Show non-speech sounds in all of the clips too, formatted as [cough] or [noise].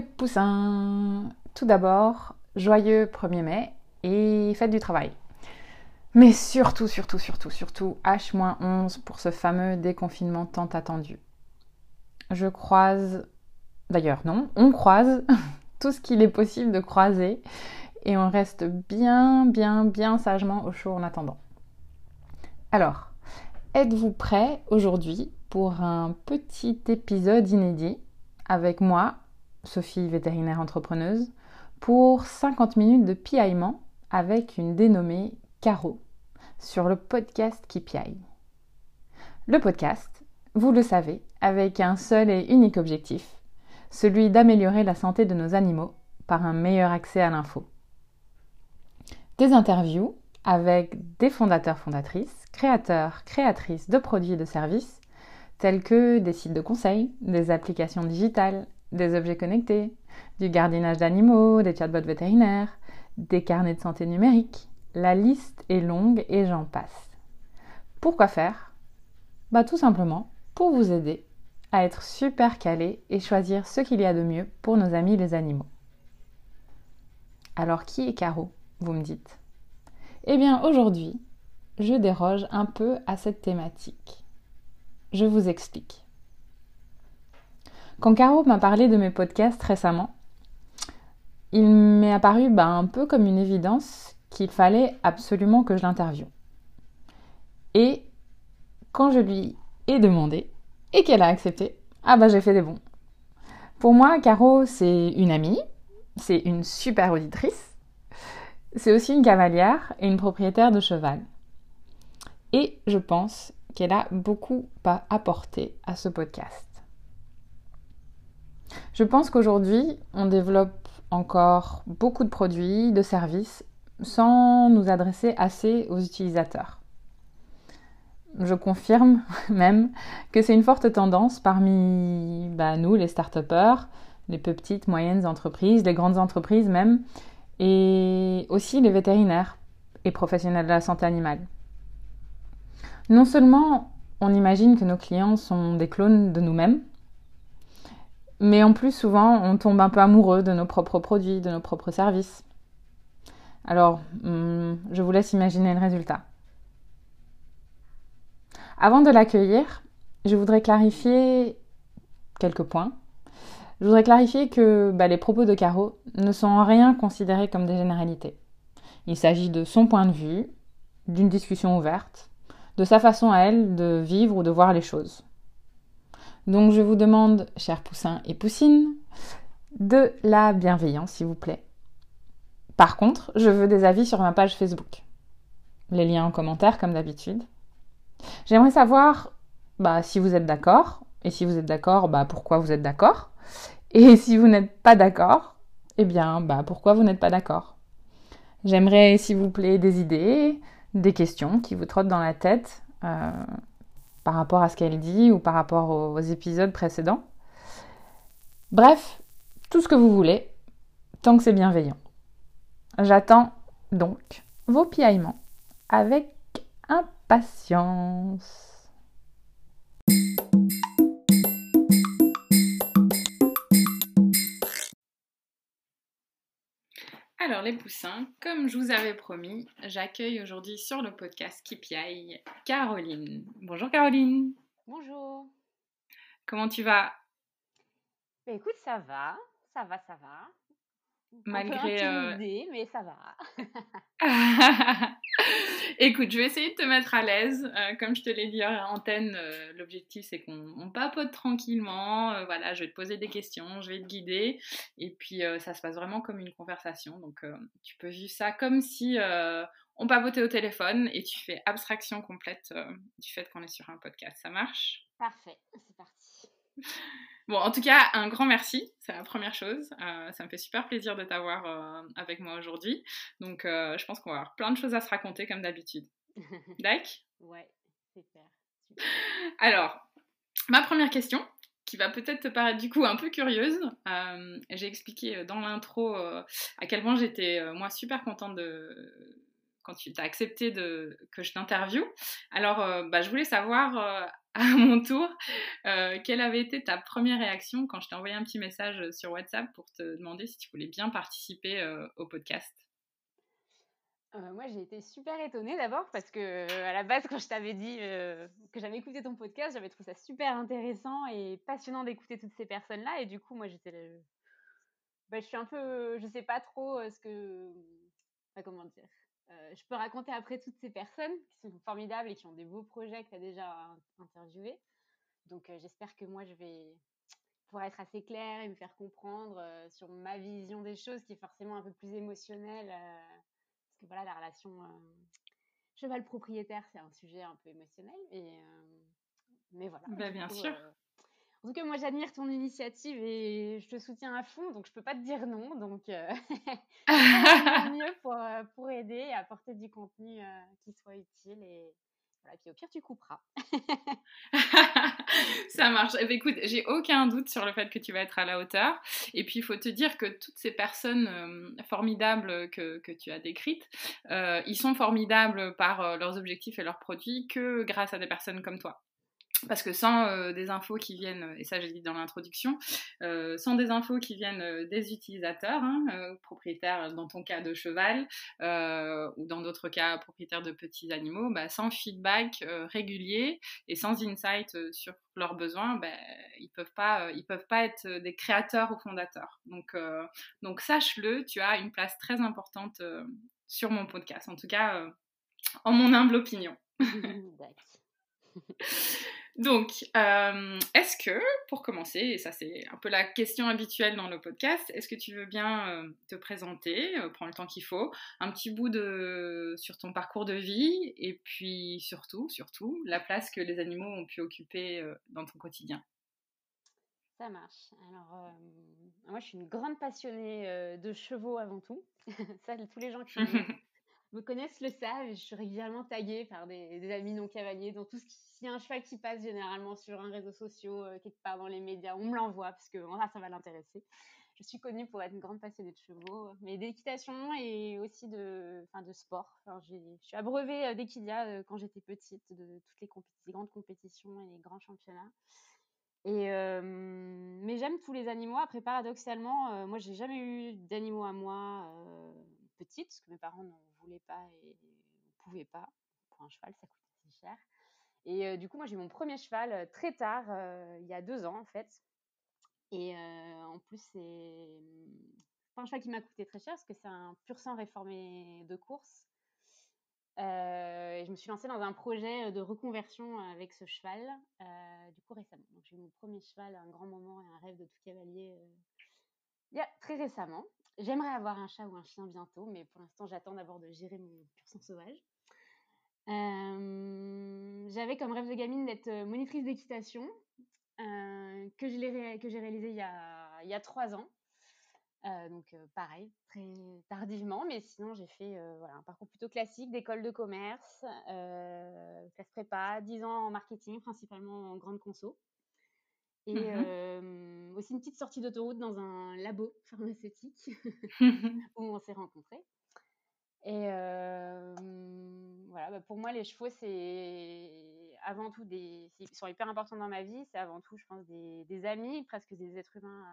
poussins Tout d'abord, joyeux 1er mai et fête du travail. Mais surtout, surtout, surtout, surtout, H-11 pour ce fameux déconfinement tant attendu. Je croise, d'ailleurs non, on croise [laughs] tout ce qu'il est possible de croiser et on reste bien, bien, bien sagement au chaud en attendant. Alors, êtes-vous prêts aujourd'hui pour un petit épisode inédit avec moi, Sophie, vétérinaire entrepreneuse, pour 50 minutes de piaillement avec une dénommée Caro sur le podcast qui piaille. Le podcast, vous le savez, avec un seul et unique objectif, celui d'améliorer la santé de nos animaux par un meilleur accès à l'info. Des interviews avec des fondateurs fondatrices, créateurs, créatrices de produits et de services, tels que des sites de conseil, des applications digitales, des objets connectés, du gardiennage d'animaux, des chatbots vétérinaires, des carnets de santé numériques. La liste est longue et j'en passe. Pourquoi faire? Bah tout simplement pour vous aider à être super calé et choisir ce qu'il y a de mieux pour nos amis les animaux. Alors qui est Caro? Vous me dites. Eh bien aujourd'hui, je déroge un peu à cette thématique. Je vous explique. Quand Caro m'a parlé de mes podcasts récemment, il m'est apparu bah, un peu comme une évidence qu'il fallait absolument que je l'interviewe. Et quand je lui ai demandé et qu'elle a accepté, ah bah j'ai fait des bons. Pour moi, Caro, c'est une amie, c'est une super auditrice, c'est aussi une cavalière et une propriétaire de cheval. Et je pense qu'elle a beaucoup apporté à ce podcast. Je pense qu'aujourd'hui, on développe encore beaucoup de produits, de services, sans nous adresser assez aux utilisateurs. Je confirme [laughs] même que c'est une forte tendance parmi bah, nous, les start les petites, moyennes entreprises, les grandes entreprises même, et aussi les vétérinaires et professionnels de la santé animale. Non seulement on imagine que nos clients sont des clones de nous-mêmes, mais en plus souvent on tombe un peu amoureux de nos propres produits, de nos propres services. Alors, hmm, je vous laisse imaginer le résultat. Avant de l'accueillir, je voudrais clarifier quelques points je voudrais clarifier que bah, les propos de Caro ne sont en rien considérés comme des généralités. Il s'agit de son point de vue, d'une discussion ouverte, de sa façon à elle de vivre ou de voir les choses. Donc je vous demande, chers poussins et poussines, de la bienveillance, s'il vous plaît. Par contre, je veux des avis sur ma page Facebook. Les liens en commentaire, comme d'habitude. J'aimerais savoir bah, si vous êtes d'accord, et si vous êtes d'accord, bah, pourquoi vous êtes d'accord. Et si vous n'êtes pas d'accord, eh bien, bah, pourquoi vous n'êtes pas d'accord J'aimerais, s'il vous plaît, des idées, des questions qui vous trottent dans la tête euh, par rapport à ce qu'elle dit ou par rapport aux, épisodes précédents. Bref, tout ce que vous voulez, tant que c'est bienveillant. J'attends donc vos piaillements avec impatience. Alors les poussins, comme je vous avais promis, j'accueille aujourd'hui sur le podcast Kipiaï Caroline. Bonjour Caroline. Bonjour. Comment tu vas? Bah, Écoute, ça va, ça va, ça va. Malgré. Un peu mais ça va. [laughs] Écoute, je vais essayer de te mettre à l'aise. Euh, comme je te l'ai dit en antenne, euh, l'objectif c'est qu'on papote tranquillement. Euh, voilà, je vais te poser des questions, je vais te guider. Et puis ça se passe vraiment comme une conversation. Donc tu peux vivre ça comme si on papotait au téléphone et tu fais abstraction complète du fait qu'on est sur un podcast. Ça marche? Parfait, c'est parti. [laughs] Bon, en tout cas, un grand merci, c'est la première chose. Euh, ça me fait super plaisir de t'avoir euh, avec moi aujourd'hui. Donc, euh, je pense qu'on va avoir plein de choses à se raconter comme d'habitude. [laughs] D'accord Ouais, super. Alors, ma première question, qui va peut-être te paraître du coup un peu curieuse. J'ai expliqué dans l'intro à quel point j'étais moi super contente de quand tu as accepté de, que je t'interviewe. Alors, bah, je voulais savoir à mon tour. quelle avait été ta première réaction quand je t'ai envoyé un petit message sur WhatsApp pour te demander si tu voulais bien participer au podcast? Moi, j'ai été super étonnée d'abord parce que à la base, quand je t'avais dit que j'avais écouté ton podcast, j'avais trouvé ça super intéressant et passionnant d'écouter toutes ces personnes-là. Et du coup, moi, j'étais, bah, je suis un peu, je sais pas trop ce que, comment dire, euh, je peux raconter après toutes ces personnes qui sont formidables et qui ont des beaux projets que tu as déjà interviewés. Donc euh, j'espère que moi je vais pouvoir être assez claire et me faire comprendre euh, sur ma vision des choses qui est forcément un peu plus émotionnelle. parce que voilà, la relation cheval-propriétaire, c'est un sujet un peu émotionnel. Et, mais voilà. Bah, bien sûr. En tout cas, moi, j'admire ton initiative et je te soutiens à fond, donc je peux pas te dire non. Donc, euh, [laughs] mieux pour, euh, pour aider et apporter du contenu euh, qui soit utile. Et voilà, puis au pire, tu couperas. [laughs] Ça marche. Eh ben, écoute, j'ai aucun doute sur le fait que tu vas être à la hauteur. Et puis, il faut te dire que toutes ces personnes formidables que, que, tu as décrites, ils sont formidables par leurs objectifs et leurs produits que grâce à des personnes comme toi. Parce que sans euh, des infos qui viennent, et ça j'ai dit dans l'introduction, euh, sans des infos qui viennent euh, des utilisateurs, hein, propriétaires dans ton cas de cheval, ou dans d'autres cas propriétaires de petits animaux, bah, sans feedback régulier et sans insight sur leurs besoins, bah, ils peuvent pas, peuvent pas être des créateurs ou fondateurs. Donc, donc sache-le, tu as une place très importante sur mon podcast, en tout cas en mon humble opinion. [laughs] [laughs] Donc, euh, est-ce que, pour commencer, et ça c'est un peu la question habituelle dans le podcast, est-ce que tu veux bien euh, te présenter, euh, prendre le temps qu'il faut, un petit bout de sur ton parcours de vie, et puis surtout, surtout, la place que les animaux ont pu occuper dans ton quotidien? Ça marche. Alors, moi je suis une grande passionnée de chevaux avant tout. [laughs] ça, tous les gens qui [laughs] me connaissent le savent. Je suis régulièrement taguée par des, amis non cavaliers. Dans tout ce qui, s'il y a un cheval qui passe généralement sur un réseau social, euh, quelque part dans les médias, on me l'envoie parce que voilà, ça va l'intéresser. Je suis connue pour être une grande passionnée de chevaux, mais d'équitation et aussi de, enfin, de sport. je suis abreuvée euh, d'équidia euh, quand j'étais petite, de toutes les, grandes compétitions et les grands championnats. Et, mais j'aime tous les animaux. Après, paradoxalement, moi, j'ai jamais eu d'animaux à moi petite, parce que mes parents n'en pas et ne pouvaient pas. Pour un cheval, ça coûte assez cher. Et euh, du coup, moi, j'ai mon premier cheval euh, très tard, euh, il y a deux ans en fait. Et en plus, c'est pas un cheval qui m'a coûté très cher parce que c'est un pur sang réformé de course. et je me suis lancée dans un projet de reconversion avec ce cheval, du coup récemment. J'ai eu mon premier cheval, un grand moment et un rêve de tout cavalier il y a très récemment. J'aimerais avoir un chat ou un chien bientôt, mais pour l'instant, j'attends d'abord de gérer mon pur sang sauvage. J'avais comme rêve de gamine d'être monitrice d'équitation, euh, que j'ai réalisé il y, a, il y a trois ans. donc pareil, très tardivement, mais sinon j'ai fait voilà, un parcours plutôt classique d'école de commerce, classe prépa, 10 ans en marketing, principalement en grande conso. Et mmh aussi une petite sortie d'autoroute dans un labo [laughs] pharmaceutique [laughs] où on s'est rencontrés. Et voilà, bah, pour moi, les chevaux, c'est avant tout des. Ils sont hyper importants dans ma vie. C'est avant tout, je pense, des, des, amis, presque des êtres humains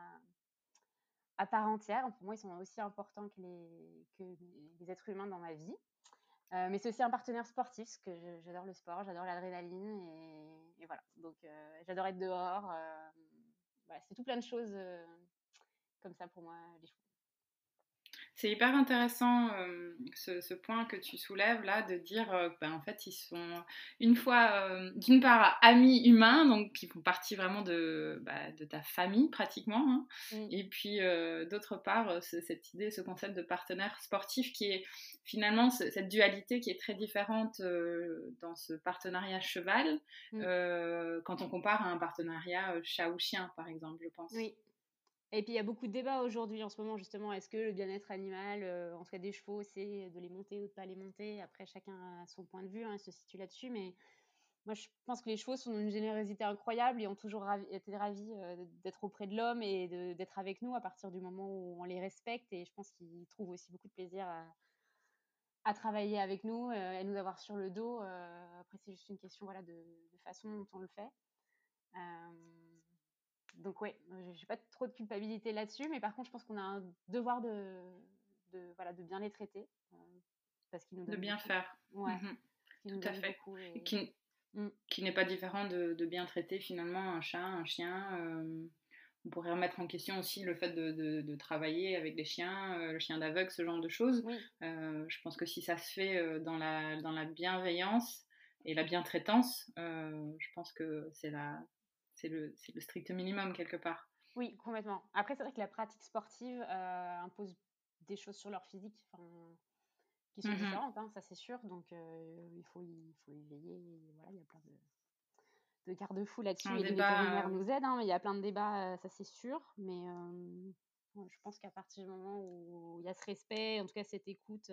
à, part entière. Pour moi, ils sont aussi importants que les, que les êtres humains dans ma vie. Euh, mais c'est aussi un partenaire sportif, parce que j'adore le sport, j'adore l'adrénaline, et, voilà. Donc, euh, j'adore être dehors. Euh, voilà, c'est tout plein de choses comme ça pour moi, les chevaux. C'est hyper intéressant euh, ce, point que tu soulèves là, de dire euh, ben, en fait ils sont une fois euh, d'une part amis humains, donc qui font partie vraiment de, bah, de ta famille pratiquement, hein. et puis d'autre part cette idée, ce concept de partenaire sportif qui est finalement cette dualité qui est très différente dans ce partenariat cheval mm. quand on compare à un partenariat chat ou chien par exemple, je pense. Oui. Et puis il y a beaucoup de débats aujourd'hui en ce moment justement. Est-ce que le bien-être animal, euh, en tout cas des chevaux, c'est de les monter ou de pas les monter? Après chacun a son point de vue, hein, se situe là-dessus. Mais moi je pense que les chevaux sont d'une générosité incroyable et ont toujours été ravis euh, d'être auprès de l'homme et d'être avec nous à partir du moment où on les respecte. Et je pense qu'ils trouvent aussi beaucoup de plaisir à, à travailler avec nous, et nous avoir sur le dos. après, c'est juste une question voilà, de, façon dont on le fait. donc, oui, j'ai pas trop de culpabilité là-dessus, mais par contre, je pense qu'on a un devoir de, de, voilà, de bien les traiter. parce qu'ils nous De bien faire. Ouais. Mmh Tout à fait. Qui, mmh. qui n'est pas différent de, de, bien traiter finalement un chat, un chien on pourrait remettre en question aussi le fait de, travailler avec des chiens, euh, le chien d'aveugle, ce genre de choses. Euh, je pense que si ça se fait euh, dans, la, dans la bienveillance et la bientraitance, je pense que c'est le, le strict minimum quelque part. Oui, complètement. Après, c'est vrai que la pratique sportive impose des choses sur leur physique qui sont mmh différentes, hein, ça c'est sûr. Donc il, faut il faut y veiller. Voilà, il y a plein de de garde-fou là-dessus. Et les vétérinaires nous aident. Hein, il y a plein de débats, ça c'est sûr. Mais je pense qu'à partir du moment où il y a ce respect, en tout cas cette écoute,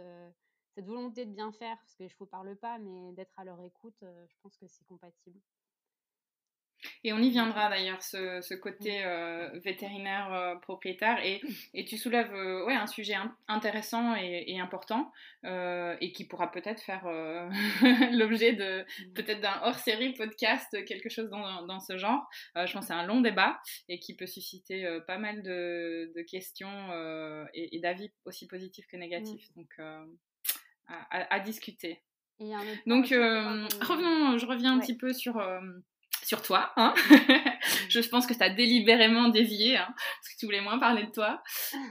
cette volonté de bien faire, parce que les chevaux ne parlent pas, mais d'être à leur écoute, je pense que c'est compatible. Et on y viendra d'ailleurs, ce, côté euh, vétérinaire euh, propriétaire. Et, et, tu soulèves euh, ouais, un sujet intéressant et, important et qui pourra peut-être faire [laughs] l'objet de peut-être d'un hors-série podcast, quelque chose dans, dans ce genre. je pense que c'est un long débat et qui peut susciter pas mal de, de questions et, d'avis aussi positifs que négatifs. Donc, à, à, discuter. Donc, revenons, je reviens un petit peu sur sur toi. Hein [laughs] je pense que tu as délibérément dévié, hein, parce que tu voulais moins parler de toi.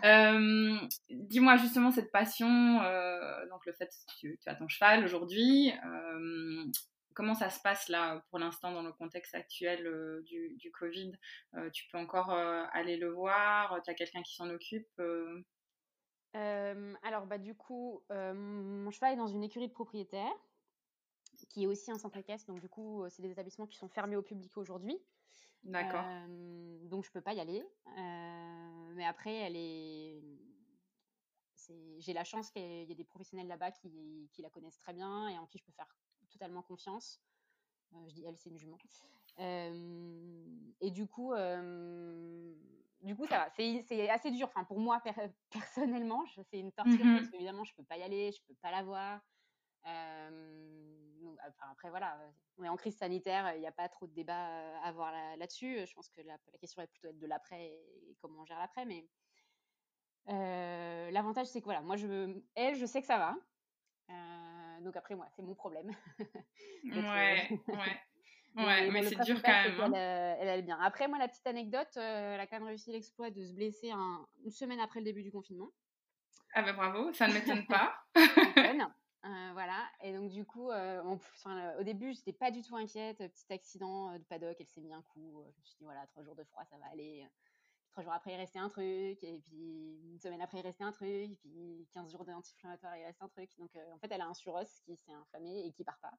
Euh, dis-moi justement cette passion, euh, donc le fait que tu, as ton cheval aujourd'hui. Euh, comment ça se passe là pour l'instant dans le contexte actuel du, du, Covid? Tu peux encore aller le voir? Tu as quelqu'un qui s'en occupe alors, bah, du coup, mon cheval est dans une écurie de propriétaires qui est aussi un centre équestre. Donc, du coup, c'est des établissements qui sont fermés au public aujourd'hui. D'accord. donc, je peux pas y aller. mais après, elle est. J'ai la chance qu'il y ait des professionnels là-bas qui, qui, la connaissent très bien et en qui je peux faire totalement confiance. je dis elle, c'est une jument. et du coup, du coup, ça va. C'est assez dur. Enfin, pour moi, personnellement, c'est une torture mmh parce qu'évidemment, je peux pas y aller, je peux pas la voir après, voilà, on est en crise sanitaire, il n'y a pas trop de débat à avoir là-dessus. je pense que la, question va plutôt être de l'après et comment on gère l'après. Mais l'avantage, c'est que voilà, moi, je, elle, je sais que ça va. donc après, moi, c'est mon problème. [laughs] ouais, ouais. [laughs] Ouais, mais, c'est dur quand même. Hein. Elle, elle, bien. Après, moi, la petite anecdote, elle a quand même réussi l'exploit de se blesser une semaine après le début du confinement. Ah ben bravo, ça ne m'étonne pas. [laughs] Euh, voilà, et donc du coup, euh, au début, j'étais pas du tout inquiète. Petit accident de paddock, elle s'est mis un coup. Je me suis dit, voilà, trois jours de froid, ça va aller. Trois jours après, il restait un truc, et puis une semaine après, il restait un truc, et puis 15 jours d'anti-inflammatoire, il reste un truc. Donc en fait, elle a un suros qui s'est inflammé et qui part pas.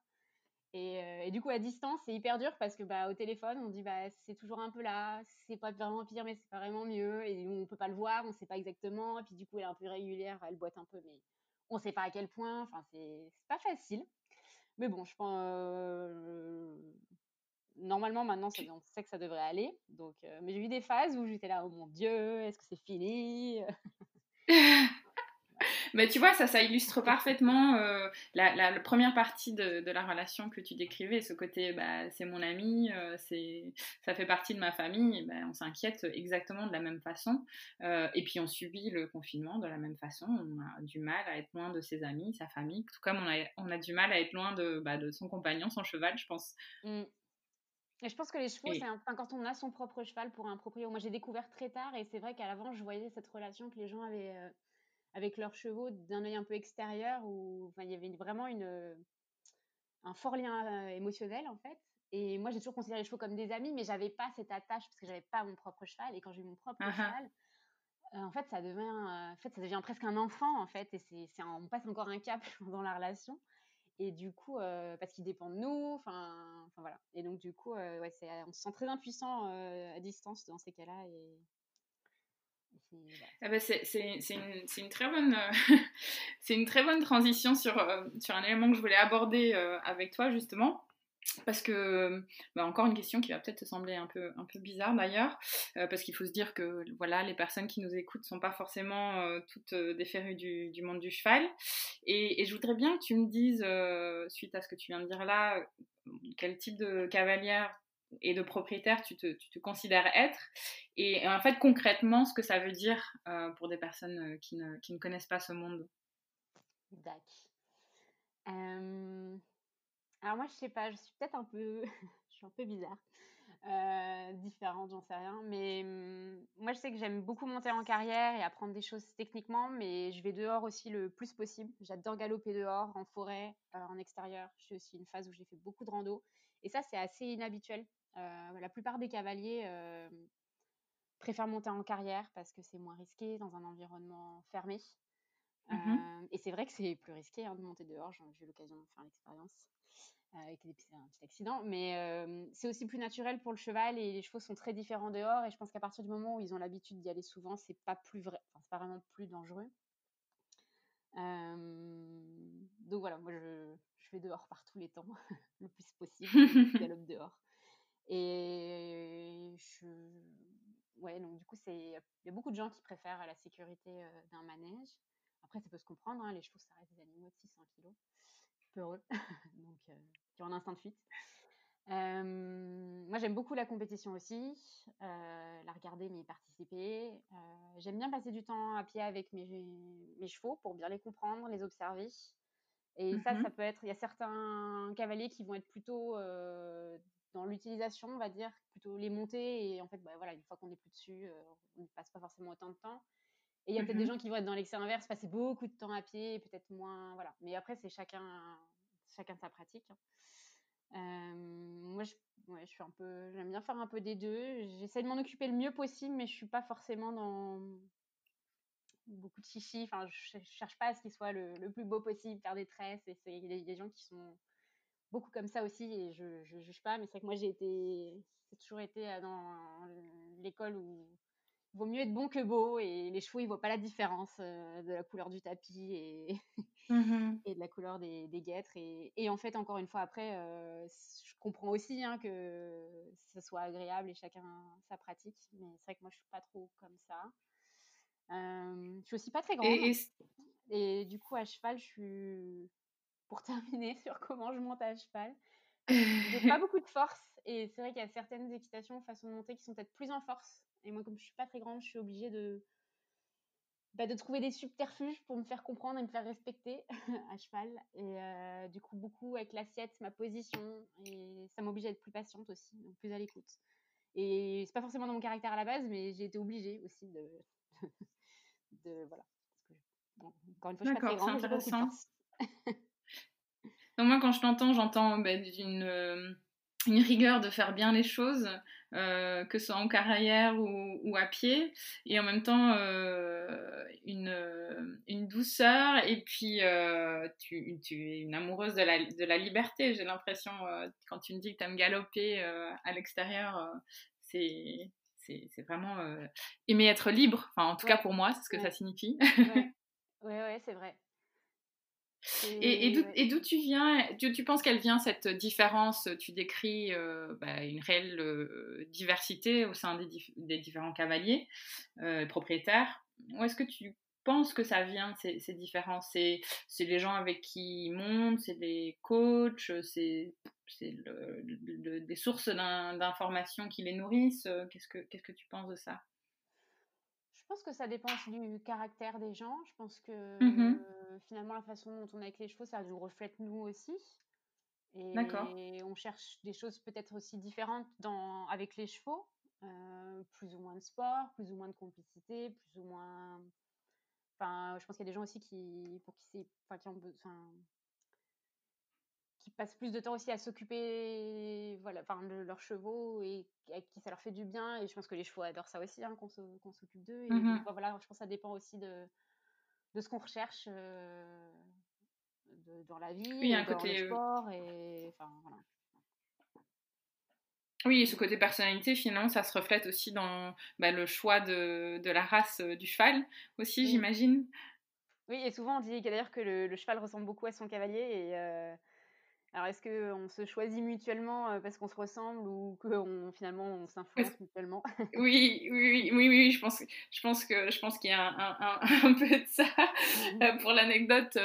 Et, du coup, à distance, c'est hyper dur parce que bah, au téléphone, on dit bah, c'est toujours un peu là, c'est pas vraiment pire, mais c'est pas vraiment mieux. Et on peut pas le voir, on sait pas exactement. Et puis du coup, elle est un peu irrégulière, elle boite un peu, mais on ne sait pas à quel point. Enfin, c'est pas facile. Mais bon, je pense. Euh, normalement, maintenant, on sait que ça devrait aller. Donc, euh, mais j'ai eu des phases où j'étais là, oh mon Dieu, est-ce que c'est fini [laughs] Mais tu vois, ça, ça illustre parfaitement euh, la, première partie de, la relation que tu décrivais, ce côté, bah, c'est mon ami, euh, c'est, ça fait partie de ma famille, bah, on s'inquiète exactement de la même façon. Euh, et puis on subit le confinement de la même façon, on a du mal à être loin de ses amis, sa famille, tout comme on a, on a du mal à être loin de, bah, de son compagnon, son cheval, je pense. Mmh. Et je pense que les chevaux, c'est quand on a son propre cheval pour un propriétaire. Moi, j'ai découvert très tard et c'est vrai qu'à l'avant, je voyais cette relation que les gens avaient avec leurs chevaux d'un œil un peu extérieur où enfin, il y avait vraiment une, un fort lien émotionnel en fait. Et moi, j'ai toujours considéré les chevaux comme des amis, mais j'avais pas cette attache parce que j'avais pas mon propre cheval. Et quand j'ai eu mon propre ah ah. cheval, en fait, ça devient, en fait, ça devient presque un enfant en fait. Et c'est, on passe encore un cap [laughs] dans la relation. Et du coup, parce qu'il dépend de nous, enfin, voilà. Et donc du coup, ouais, on se sent très impuissant à distance dans ces cas-là. Et, c'est une, très bonne, transition sur, euh, sur un élément que je voulais aborder euh, avec toi justement. parce que, bah, encore une question qui va peut-être te sembler un peu, bizarre d'ailleurs, euh, parce qu'il faut se dire que voilà, les personnes qui nous écoutent ne sont pas forcément toutes des férus du, monde du cheval. Et, je voudrais bien que tu me dises, suite à ce que tu viens de dire là, quel type de cavalière et de propriétaire tu te, considères être, et, en fait concrètement ce que ça veut dire pour des personnes qui ne, qui, ne, connaissent pas ce monde. D'accord. Alors moi, je sais pas, je suis peut-être un peu, [laughs] je suis un peu bizarre, euh, différente, j'en sais rien. Mais mmh, moi, je sais que j'aime beaucoup monter en carrière et apprendre des choses techniquement, mais je vais dehors aussi le plus possible. J'adore galoper dehors, en forêt, euh, en extérieur. Je suis aussi une phase où j'ai fait beaucoup de rando. Et ça, c'est assez inhabituel. Euh, la plupart des cavaliers préfèrent monter en carrière parce que c'est moins risqué dans un environnement fermé. Mmh et c'est vrai que c'est plus risqué hein, de monter dehors. J'ai eu l'occasion de faire l'expérience avec un petit accident. Mais c'est aussi plus naturel pour le cheval et les chevaux sont très différents dehors. Et je pense qu'à partir du moment où ils ont l'habitude d'y aller souvent, c'est pas plus vrai, c'est pas vraiment plus dangereux. donc voilà, moi je, je, vais dehors par tous les temps, [laughs] le plus possible, je galope dehors. Et je, ouais, donc du coup, c'est, il y a beaucoup de gens qui préfèrent la sécurité d'un manège. Après, ça peut se comprendre, hein, les chevaux, ça reste des animaux de 600 kg peureux, [laughs] donc euh, qui ont un instinct de fuite. moi, j'aime beaucoup la compétition aussi, euh, la regarder mais y participer. J'aime bien passer du temps à pied avec mes, mes, chevaux pour bien les comprendre, les observer. Et ça, ça mmh peut être. Il y a certains cavaliers qui vont être plutôt dans l'utilisation, on va dire, plutôt les monter. Et en fait, bah, voilà, une fois qu'on n'est plus dessus, on ne passe pas forcément autant de temps. Et il y a peut-être des mmh gens qui vont être dans l'excès inverse, passer beaucoup de temps à pied, peut-être moins. Voilà. Mais après, c'est chacun, chacun sa pratique. Hein. moi, je, ouais, je suis un peu, j'aime bien faire un peu des deux. J'essaie de m'en occuper le mieux possible, mais je suis pas forcément dans beaucoup de chichi. Enfin, je, ne cherche pas à ce qu'il soit le, plus beau possible, faire des tresses. Et c'est il y a des gens qui sont beaucoup comme ça aussi, et je, ne juge pas. Mais c'est vrai que moi, j'ai été, toujours été euh, dans l'école où vaut mieux être bon que beau et les chevaux ils voient pas la différence euh, de la couleur du tapis et, mmh [laughs] et de la couleur des, des guêtres et, et, en fait encore une fois après euh, je comprends aussi hein, que ça soit agréable et chacun sa pratique mais c'est vrai que moi je suis pas trop comme ça euh, je suis aussi pas très grande et, et, du coup à cheval je suis pour [laughs] terminer sur comment je monte à cheval [laughs] j'ai pas beaucoup de force et c'est vrai qu'il y a certaines équitations façon de monter qui sont peut-être plus en force et moi, comme je suis pas très grande, je suis obligée de, bah, de trouver des subterfuges pour me faire comprendre et me faire respecter [laughs] à cheval. Et euh, du coup, beaucoup avec l'assiette, ma position. Et ça m'oblige à être plus patiente aussi, donc plus à l'écoute. Et c'est pas forcément dans mon caractère à la base, mais j'ai été obligée aussi de. de voilà. Parce que, encore une fois, je suis pas très grande, j'ai moi, quand je t'entends, j'entends bah, d'une euh, une rigueur de faire bien les choses, euh, que ce soit en carrière ou, à pied, et en même temps euh, une, une, douceur, et puis euh, tu, tu, es une amoureuse de la, de la liberté, j'ai l'impression, quand tu me dis que tu aimes galoper à l'extérieur, c'est c'est vraiment aimer être libre, enfin en tout cas pour moi, c'est ce que ça signifie. Oui, [laughs] ouais, ouais, c'est vrai. Et, et d'où tu viens? Tu, tu penses qu'elle vient cette différence? Tu décris euh, bah, une réelle euh, diversité au sein des, des différents cavaliers euh, propriétaires. Où est-ce que tu penses que ça vient, ces, ces différences? C'est les gens avec qui ils montent, c'est des coachs, c'est le, des sources d'informations qui les nourrissent? Qu'est-ce que Qu'est-ce que tu penses de ça? Pense que ça dépend du caractère des gens. Je pense que mmh finalement, la façon dont on est avec les chevaux, ça nous reflète nous aussi. Et on cherche des choses peut-être aussi différentes dans, avec les chevaux. Euh, plus ou moins de sport, plus ou moins de complicité, plus ou moins. Enfin, je pense qu'il y a des gens aussi qui, pour qui c'est, enfin, qui ont besoin, qui passent plus de temps aussi à s'occuper voilà, de leurs chevaux et à qui ça leur fait du bien. Et je pense que les chevaux adorent ça aussi, hein, qu'on s'occupe d'eux. Mmh voilà, je pense que ça dépend aussi de, de ce qu'on recherche euh, dans la vie, oui, un dans côté, le euh, sport. Et, enfin, voilà. Oui, ce côté personnalité, finalement, ça se reflète aussi dans bah, le choix de, de, la race euh, du cheval, aussi, j'imagine. Oui, et souvent on dit d'ailleurs que le, le, cheval ressemble beaucoup à son cavalier. Et Alors, est-ce qu'on se choisit mutuellement parce qu'on se ressemble ou que finalement on s'influence [laughs] mutuellement? Oui, oui, oui, oui, je pense, je pense que je pense qu'il y a un, un, [laughs] peu de ça. Mmh pour l'anecdote,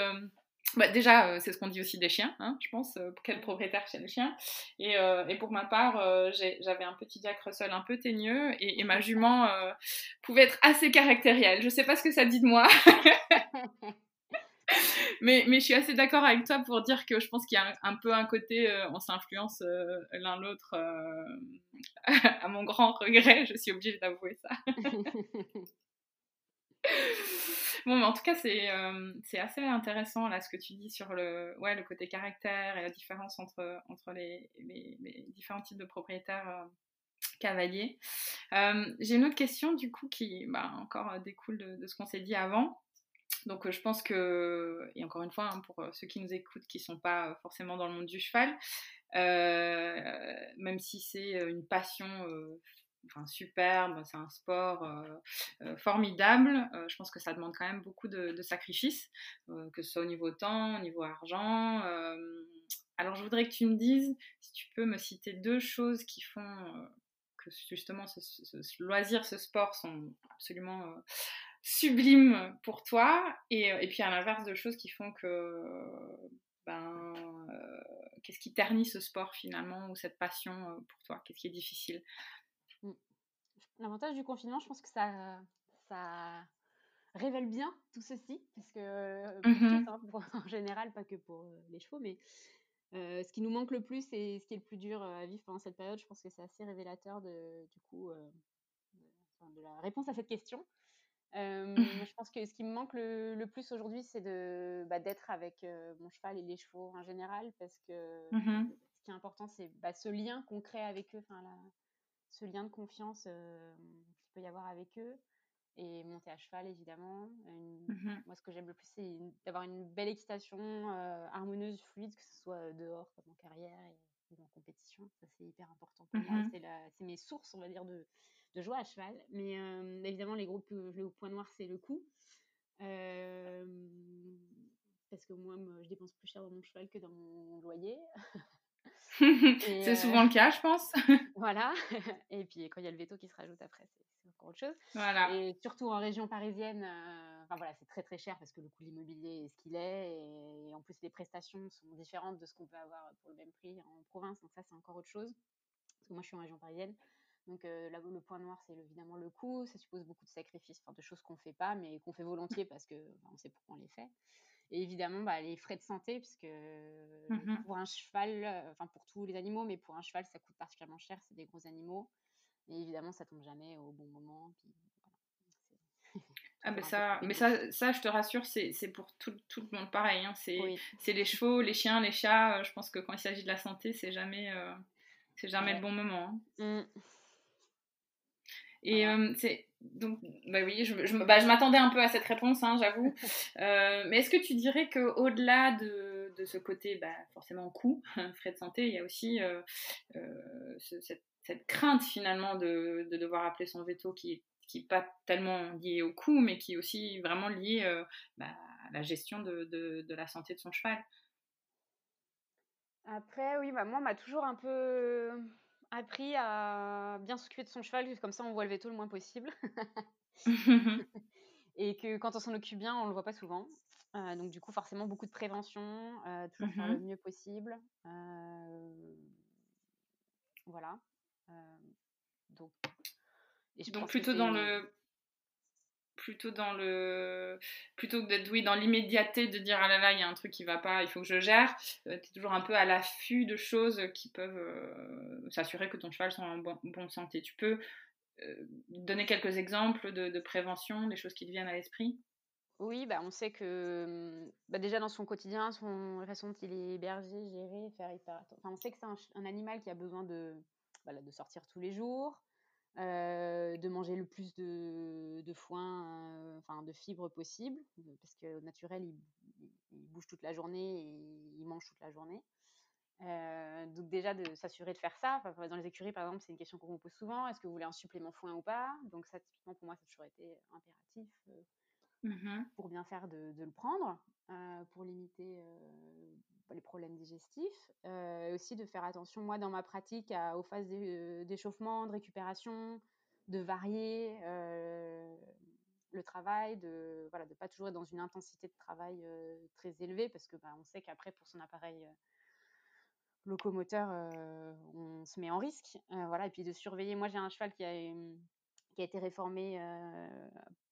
bah, déjà, c'est ce qu'on dit aussi des chiens, hein, je pense. quel propriétaire chez le chien et, et, pour ma part, j'avais un petit Jack Russell un peu teigneux et, et ma jument pouvait être assez caractérielle. Je sais pas ce que ça dit de moi. [laughs] mais, mais je suis assez d'accord avec toi pour dire que je pense qu'il y a un, peu un côté, euh, on s'influence euh, l'un l'autre. Euh, [laughs] à mon grand regret, je suis obligée d'avouer ça. [laughs] bon, mais en tout cas, c'est c'est assez intéressant là ce que tu dis sur le, ouais, le côté caractère et la différence entre, entre les, les, différents types de propriétaires cavaliers. J'ai une autre question du coup qui bah, encore découle de, de ce qu'on s'est dit avant. Donc je pense que, et encore une fois, hein, pour ceux qui nous écoutent, qui ne sont pas forcément dans le monde du cheval, même si c'est une passion enfin, superbe, c'est un sport formidable, je pense que ça demande quand même beaucoup de, sacrifices, que ce soit au niveau temps, au niveau argent. alors je voudrais que tu me dises, si tu peux me citer deux choses qui font que justement ce loisir, ce sport sont absolument sublime pour toi et, euh, et puis à l'inverse de choses qui font que ben euh, qu'est-ce qui ternit ce sport finalement ou cette passion euh, pour toi? Qu'est-ce qui est difficile? Mmh. l'avantage du confinement je pense que ça ça révèle bien tout ceci parce que mmh [laughs] en général pas que pour les chevaux mais ce qui nous manque le plus et ce qui est le plus dur à vivre pendant cette période je pense que c'est assez révélateur de du coup de la réponse à cette question [laughs] je pense que ce qui me manque le, plus aujourd'hui, c'est de bah, d'être avec mon cheval et les chevaux en général, parce que mmh ce qui est important, c'est bah, ce lien qu'on crée avec eux, enfin ce lien de confiance qu'il peut y avoir avec eux, et monter à cheval évidemment. Mmh moi, ce que j'aime le plus, c'est d'avoir une belle équitation harmonieuse, fluide, que ce soit dehors comme en carrière et, en compétition. Ça, c'est hyper important pour moi. Mmh c'est mes sources, on va dire, de de joie à cheval. Mais euh, évidemment, les groupes, le point noir, c'est le coût. Euh, parce que moi, je dépense plus cher dans mon cheval que dans mon loyer. [laughs] c'est souvent le cas, je pense. [laughs] voilà. Et puis quand il y a le veto qui se rajoute après, c'est encore autre chose. Voilà. Et surtout en région parisienne, enfin voilà, c'est très très cher parce que le coût de l'immobilier est ce qu'il est. Et, en plus, les prestations sont différentes de ce qu'on peut avoir pour le même prix en province. Donc ça, c'est encore autre chose. Parce que moi, je suis en région parisienne. Donc euh, là, le point noir, c'est évidemment le coût. Ça suppose beaucoup de sacrifices, de choses qu'on ne fait pas, mais qu'on fait volontiers parce qu'on on sait pourquoi on les fait. Et évidemment, bah, les frais de santé, puisque mmh pour un cheval, enfin pour tous les animaux, mais pour un cheval, ça coûte particulièrement cher, c'est des gros animaux. Et évidemment, ça tombe jamais au bon moment. Ah ben ça, mais ça, ça, je te rassure, c'est pour tout, tout, le monde pareil. Hein. C'est les chevaux, les chiens, les chats. Euh, je pense que quand il s'agit de la santé, c'est jamais, c'est jamais le bon moment. Hein. Mmh. Et c'est donc, bah oui, je, je, bah, je m'attendais un peu à cette réponse, hein, j'avoue. [laughs] Euh, mais est-ce que tu dirais qu'au-delà de, de, ce côté, bah, forcément coût, [laughs] frais de santé, il y a aussi euh, euh, cette, cette, crainte finalement de, de, devoir appeler son veto qui qui n'est pas tellement lié au coût, mais qui est aussi vraiment lié bah, à la gestion de, de, la santé de son cheval. Après, oui, bah, moi, on m'a toujours un peu appris à bien s'occuper de son cheval, comme ça on voit le veto le moins possible. [laughs] et que quand on s'en occupe bien, on le voit pas souvent. Euh, donc du coup, forcément, beaucoup de prévention, euh, toujours faire le mmh mieux possible. Euh, voilà. donc, donc plutôt dans le plutôt dans le plutôt que d'être oui dans l'immédiateté de dire ah là là il y a un truc qui va pas il faut que je gère euh, tu es toujours un peu à l'affût de choses qui peuvent euh, s'assurer que ton cheval soit en bonne santé. Tu peux euh, donner quelques exemples de, prévention des choses qui te viennent à l'esprit? Oui, bah on sait que bah déjà dans son quotidien, son, dont il est hébergé, géré, faire hyper enfin, on sait que c'est un, un, animal qui a besoin de, voilà, de sortir tous les jours, euh, de manger le plus de, de foin, euh, enfin de fibres possible, parce que naturel, il, bouge toute la journée et il mange toute la journée. Euh, donc déjà de s'assurer de faire ça. dans les écuries, par exemple, c'est une question qu'on me pose souvent. Est-ce que vous voulez un supplément foin ou pas? Donc ça, typiquement, pour moi, ça a toujours été impératif mmh pour bien faire de, de le prendre, pour limiter les problèmes digestifs, et aussi de faire attention, moi, dans ma pratique, aux phases d'échauffement, de récupération, de varier le travail, de voilà, de pas toujours être dans une intensité de travail très élevée, parce que bah, on sait qu'après, pour son appareil locomoteur, on se met en risque. voilà, et puis de surveiller. Moi, j'ai un cheval qui a, qui a été réformé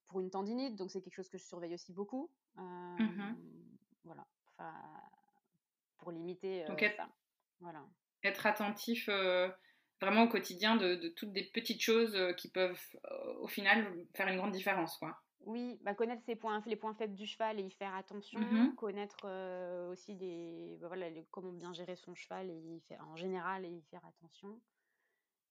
pour une tendinite, donc c'est quelque chose que je surveille aussi beaucoup. Mmh voilà, pour limiter donc être, ça. Voilà. Être attentif vraiment au quotidien de, toutes des petites choses qui peuvent au final faire une grande différence, quoi. Oui, bah, connaître ses points, les points faibles du cheval et y faire attention. Mmh connaître aussi des, bah, voilà, comment bien gérer son cheval et y faire, en général et y faire attention.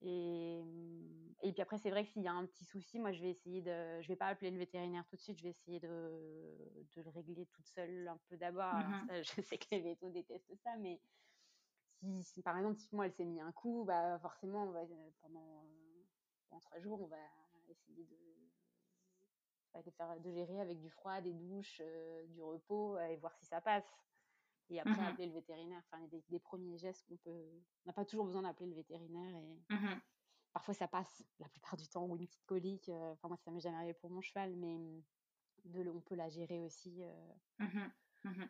Et, mmh, et puis après, c'est vrai que s'il y a un petit souci, moi, je vais essayer de, je vais pas appeler le vétérinaire tout de suite. Je vais essayer de, de le régler toute seule un peu d'abord. Mmh je sais que les vétos détestent ça, mais si, par exemple, si moi elle s'est mis un coup, bah forcément, on va, pendant, pendant trois jours, on va essayer de de faire de gérer avec du froid, des douches, du repos et voir si ça passe. Et après Mmh appeler le vétérinaire, enfin des, des premiers gestes qu'on peut. On n'a pas toujours besoin d'appeler le vétérinaire et Mmh parfois ça passe la plupart du temps ou une petite colique. Enfin moi ça m'est jamais arrivé pour mon cheval, mais de, on peut la gérer aussi. Mmh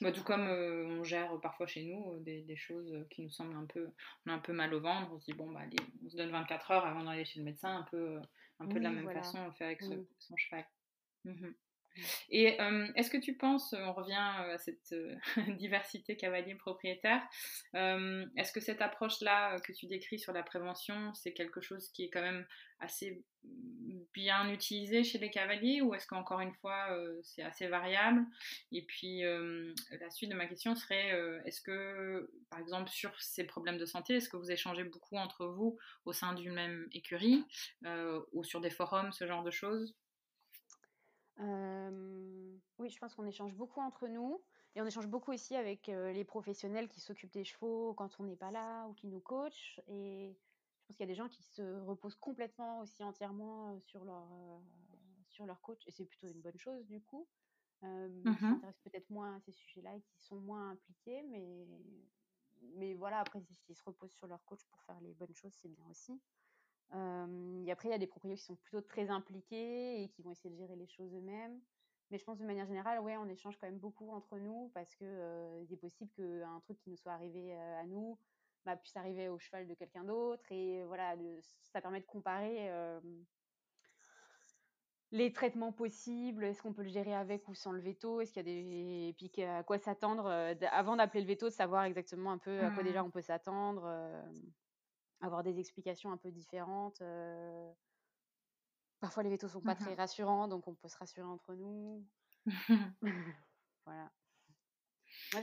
bah, tout comme on gère parfois chez nous des, des, choses qui nous semblent un peu, on a un peu mal au ventre, on se dit bon bah allez, on se donne 24 heures avant d'aller chez le médecin, un peu, un peu de la même façon on fait avec son cheval. Mmh et est-ce que tu penses, on revient à cette [laughs] diversité cavalier-propriétaire, est-ce que cette approche-là que tu décris sur la prévention, c'est quelque chose qui est quand même assez bien utilisé chez les cavaliers ou est-ce qu'encore une fois c'est assez variable? Et puis la suite de ma question serait, est-ce que par exemple sur ces problèmes de santé, est-ce que vous échangez beaucoup entre vous au sein d'une même écurie ou sur des forums, ce genre de choses? Oui, je pense qu'on échange beaucoup entre nous et on échange beaucoup aussi avec les professionnels qui s'occupent des chevaux quand on n'est pas là ou qui nous coachent. Et je pense qu'il y a des gens qui se reposent complètement aussi entièrement sur leur, sur leur coach et c'est plutôt une bonne chose du coup. Mmh qui s'intéressent peut-être moins à ces sujets-là et qui sont moins impliqués, mais, mais voilà, après, s'ils se reposent sur leur coach pour faire les bonnes choses, c'est bien aussi et après, il y a des propriétaires qui sont plutôt très impliqués et qui vont essayer de gérer les choses eux-mêmes. Mais je pense de manière générale, ouais, on échange quand même beaucoup entre nous parce que euh, il est possible qu'un truc qui nous soit arrivé à nous bah, puisse arriver au cheval de quelqu'un d'autre. Et voilà, ça permet de comparer les traitements possibles. Est-ce qu'on peut le gérer avec ou sans le veto Est-ce qu'il y a des. Et puis à quoi s'attendre avant d'appeler le veto, de savoir exactement un peu à quoi déjà mmh. on peut s'attendre avoir des explications un peu différentes. Parfois, les vétos sont pas très mmh rassurants, donc on peut se rassurer entre nous. [laughs] [laughs] voilà.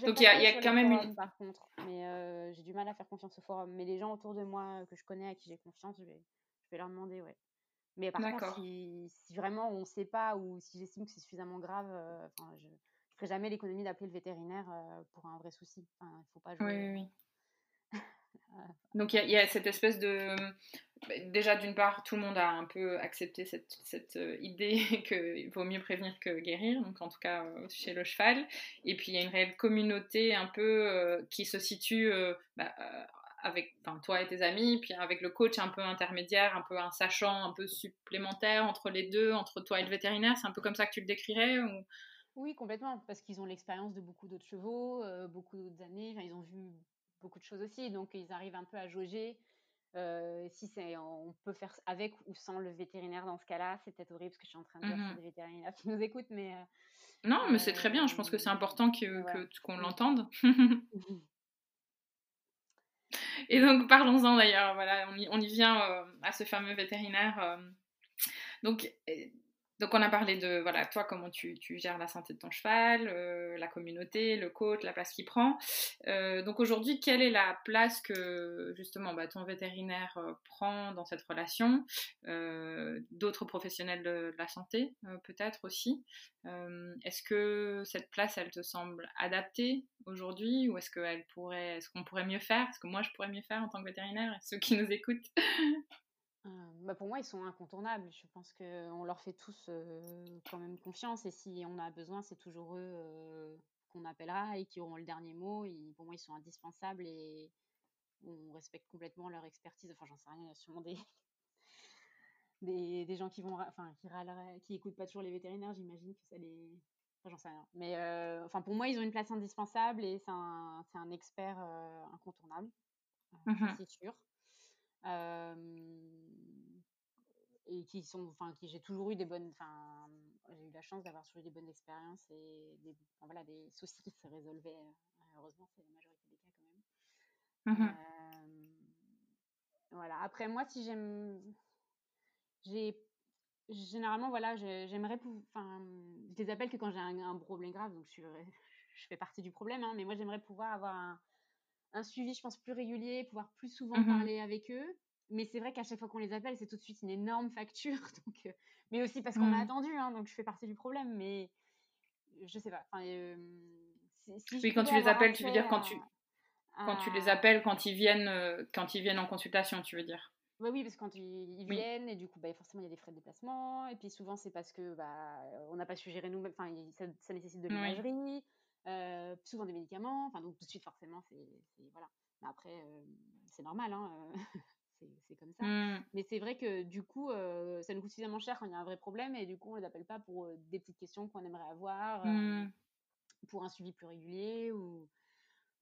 donc il y a, quand même une... Par contre, mais j'ai du mal à faire confiance au forum. Mais les gens autour de moi que je connais, à qui j'ai confiance, je vais, je vais leur demander, ouais. Mais par contre, si, vraiment on ne sait pas ou si j'estime que c'est suffisamment grave, je ne ferai jamais l'économie d'appeler le vétérinaire pour un vrai souci. Il ne faut pas jouer. Oui, oui. Donc il y, a cette espèce de... Bah, déjà d'une part, tout le monde a un peu accepté cette, euh, idée [laughs] qu'il vaut mieux prévenir que guérir, donc en tout cas euh, chez le cheval. Et puis il y a une réelle communauté un peu euh, qui se situe bah, avec toi et tes amis, puis avec le coach un peu intermédiaire, un peu un sachant un peu supplémentaire entre les deux, entre toi et le vétérinaire. C'est un peu comme ça que tu le décrirais ou... Oui, complètement, parce qu'ils ont l'expérience de beaucoup d'autres chevaux, beaucoup d'autres années, ils ont vu beaucoup de choses aussi. Donc, ils arrivent un peu à jauger euh, si c'est, on peut faire avec ou sans le vétérinaire dans ce cas-là. C'est peut-être horrible ce que je suis en train de dire mmh des vétérinaires qui nous écoutent, mais. Euh, non, mais c'est très bien. Je pense que c'est important que, qu'on l'entende. [laughs] [laughs] Et donc, parlons-en d'ailleurs. Voilà, on y, on y vient euh, à ce fameux vétérinaire. donc, donc on a parlé de voilà toi comment tu, gères la santé de ton cheval, euh, la communauté, le coach, la place qu'il prend. Euh, donc aujourd'hui quelle est la place que justement bah, ton vétérinaire euh, prend dans cette relation, d'autres professionnels de, la santé peut-être aussi. est-ce que cette place elle te semble adaptée aujourd'hui? Ou est-ce qu'elle pourrait, est-ce qu'on pourrait mieux faire, est-ce que moi je pourrais mieux faire en tant que vétérinaire, ceux qui nous écoutent? [laughs] bah, pour moi, ils sont incontournables. Je pense qu'on leur fait tous quand même confiance et si on a besoin, c'est toujours eux qu'on appellera et qui auront le dernier mot. pour moi, ils sont indispensables et on respecte complètement leur expertise. Enfin, j'en sais rien, il y a sûrement des, [laughs] des, gens qui vont, enfin, qui râleraient, qui écoutent pas toujours les vétérinaires, j'imagine que ça les. Enfin, j'en sais rien. Mais euh, enfin, pour moi, ils ont une place indispensable et c'est un, un, expert euh, incontournable, mmh c'est sûr. Et qui sont, enfin, qui j'ai toujours eu des bonnes, enfin, j'ai eu la chance d'avoir toujours eu des bonnes expériences et des, voilà, des soucis qui se résolvaient. Euh, heureusement, c'est la majorité des cas quand même. Mmh voilà. Après, moi, si j'aime j'ai généralement voilà j'aimerais enfin je les appelle que quand j'ai un, problème grave donc je, [laughs] je fais partie du problème hein, mais moi j'aimerais pouvoir avoir un, un, suivi je pense plus régulier pouvoir plus souvent mmh parler avec eux mais c'est vrai qu'à chaque fois qu'on les appelle c'est tout de suite une énorme facture [laughs] donc euh, mais aussi parce qu'on a mmh. attendu hein, donc je fais partie du problème mais je sais pas euh, oui quand tu les appelles tu veux dire quand tu quand tu les appelles quand ils viennent euh, quand ils viennent en consultation tu veux dire? Bah oui, parce que quand ils, viennent, et du coup, bah, forcément, il y a des frais de déplacement. Et puis souvent, c'est parce que bah, on n'a pas su gérer nous-mêmes. Enfin, ça, ça, nécessite de l'imagerie, souvent des médicaments. Enfin, donc tout de suite, forcément, c'est voilà. Mais après, c'est normal, hein, [laughs] c'est comme ça. Mmh. Mais c'est vrai que du coup, ça nous coûte suffisamment cher quand il y a un vrai problème, et du coup, on les appelle pas pour des petites questions qu'on aimerait avoir, mmh. pour un suivi plus régulier ou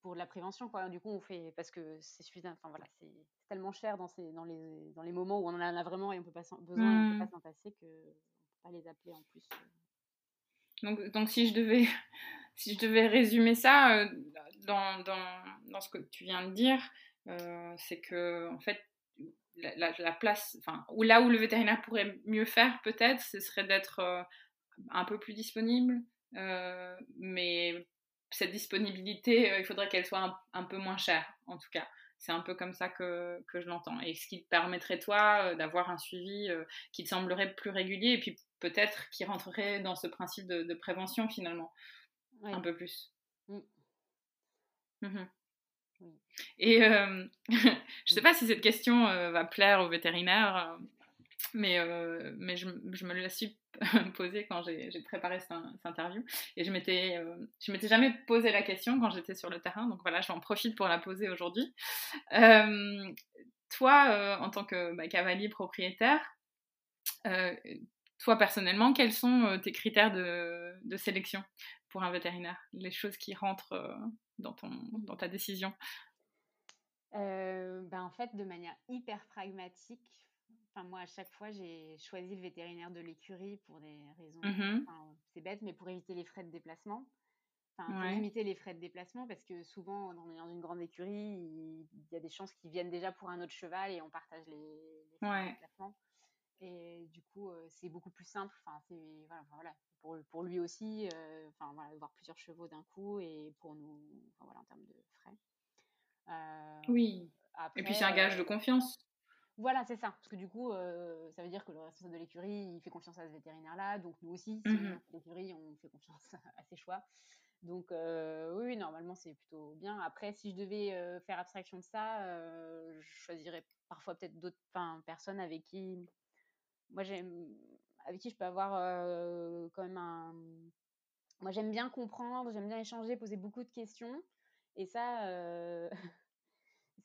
pour de la prévention quoi. Du coup, on fait parce que c'est suffisant. Enfin voilà, c'est tellement cher dans ces dans les dans les moments où on en a vraiment et on peut pas besoin et on peut pas mmh. s'en passer que on peut pas les appeler en plus. Euh. Donc donc si je devais [laughs] si je devais résumer ça euh, dans, dans, dans ce que tu viens de dire, euh, c'est que en fait la, la, place, enfin, ou là où le vétérinaire pourrait mieux faire peut-être, ce serait d'être un peu plus disponible, mais cette disponibilité, euh, il faudrait qu'elle soit un, peu moins chère, en tout cas. C'est un peu comme ça que, que je l'entends. Et ce qui te permettrait, toi, euh, d'avoir un suivi euh, qui te semblerait plus régulier et puis peut-être qui rentrerait dans ce principe de, prévention, finalement, un peu plus. Mmh. Mmh et [laughs] je ne sais pas si cette question va plaire aux vétérinaires, mais, mais je, je, me la suis [laughs] posée quand j'ai préparé cette, interview. Et je m'étais, euh, je m'étais jamais posé la question quand j'étais sur le terrain. Donc voilà, j'en profite pour la poser aujourd'hui. Euh, toi, euh, en tant que bah, cavalier propriétaire, toi personnellement, quels sont tes critères de, de, sélection pour un vétérinaire? Les choses qui rentrent dans, ton, dans ta décision? Ben en fait, de manière hyper pragmatique, Enfin, moi, à chaque fois, j'ai choisi le vétérinaire de l'écurie pour des raisons. Mmh c'est bête, mais pour éviter les frais de déplacement. Enfin, pour limiter les frais de déplacement, parce que souvent, dans, dans une grande écurie, il, y a des chances qu'ils viennent déjà pour un autre cheval et on partage les, frais de déplacement. Et du coup, c'est beaucoup plus simple. Enfin, c'est voilà, voilà, pour, pour lui aussi. Enfin, voilà, avoir plusieurs chevaux d'un coup et pour nous, enfin, voilà, en termes de frais. Oui. et puis c'est un gage de confiance. Voilà, c'est ça. Parce que du coup, euh, ça veut dire que le responsable de l'écurie, il fait confiance à ce vétérinaire-là. Donc, nous aussi, si mmh l'écurie, on fait confiance [laughs] à ses choix. Donc, euh, oui, normalement, c'est plutôt bien. Après, si je devais euh, faire abstraction de ça, je choisirais parfois peut-être d'autres personnes avec qui, moi, j'aime, avec qui je peux avoir quand même un. Moi, j'aime bien comprendre, j'aime bien échanger, poser beaucoup de questions. Et ça,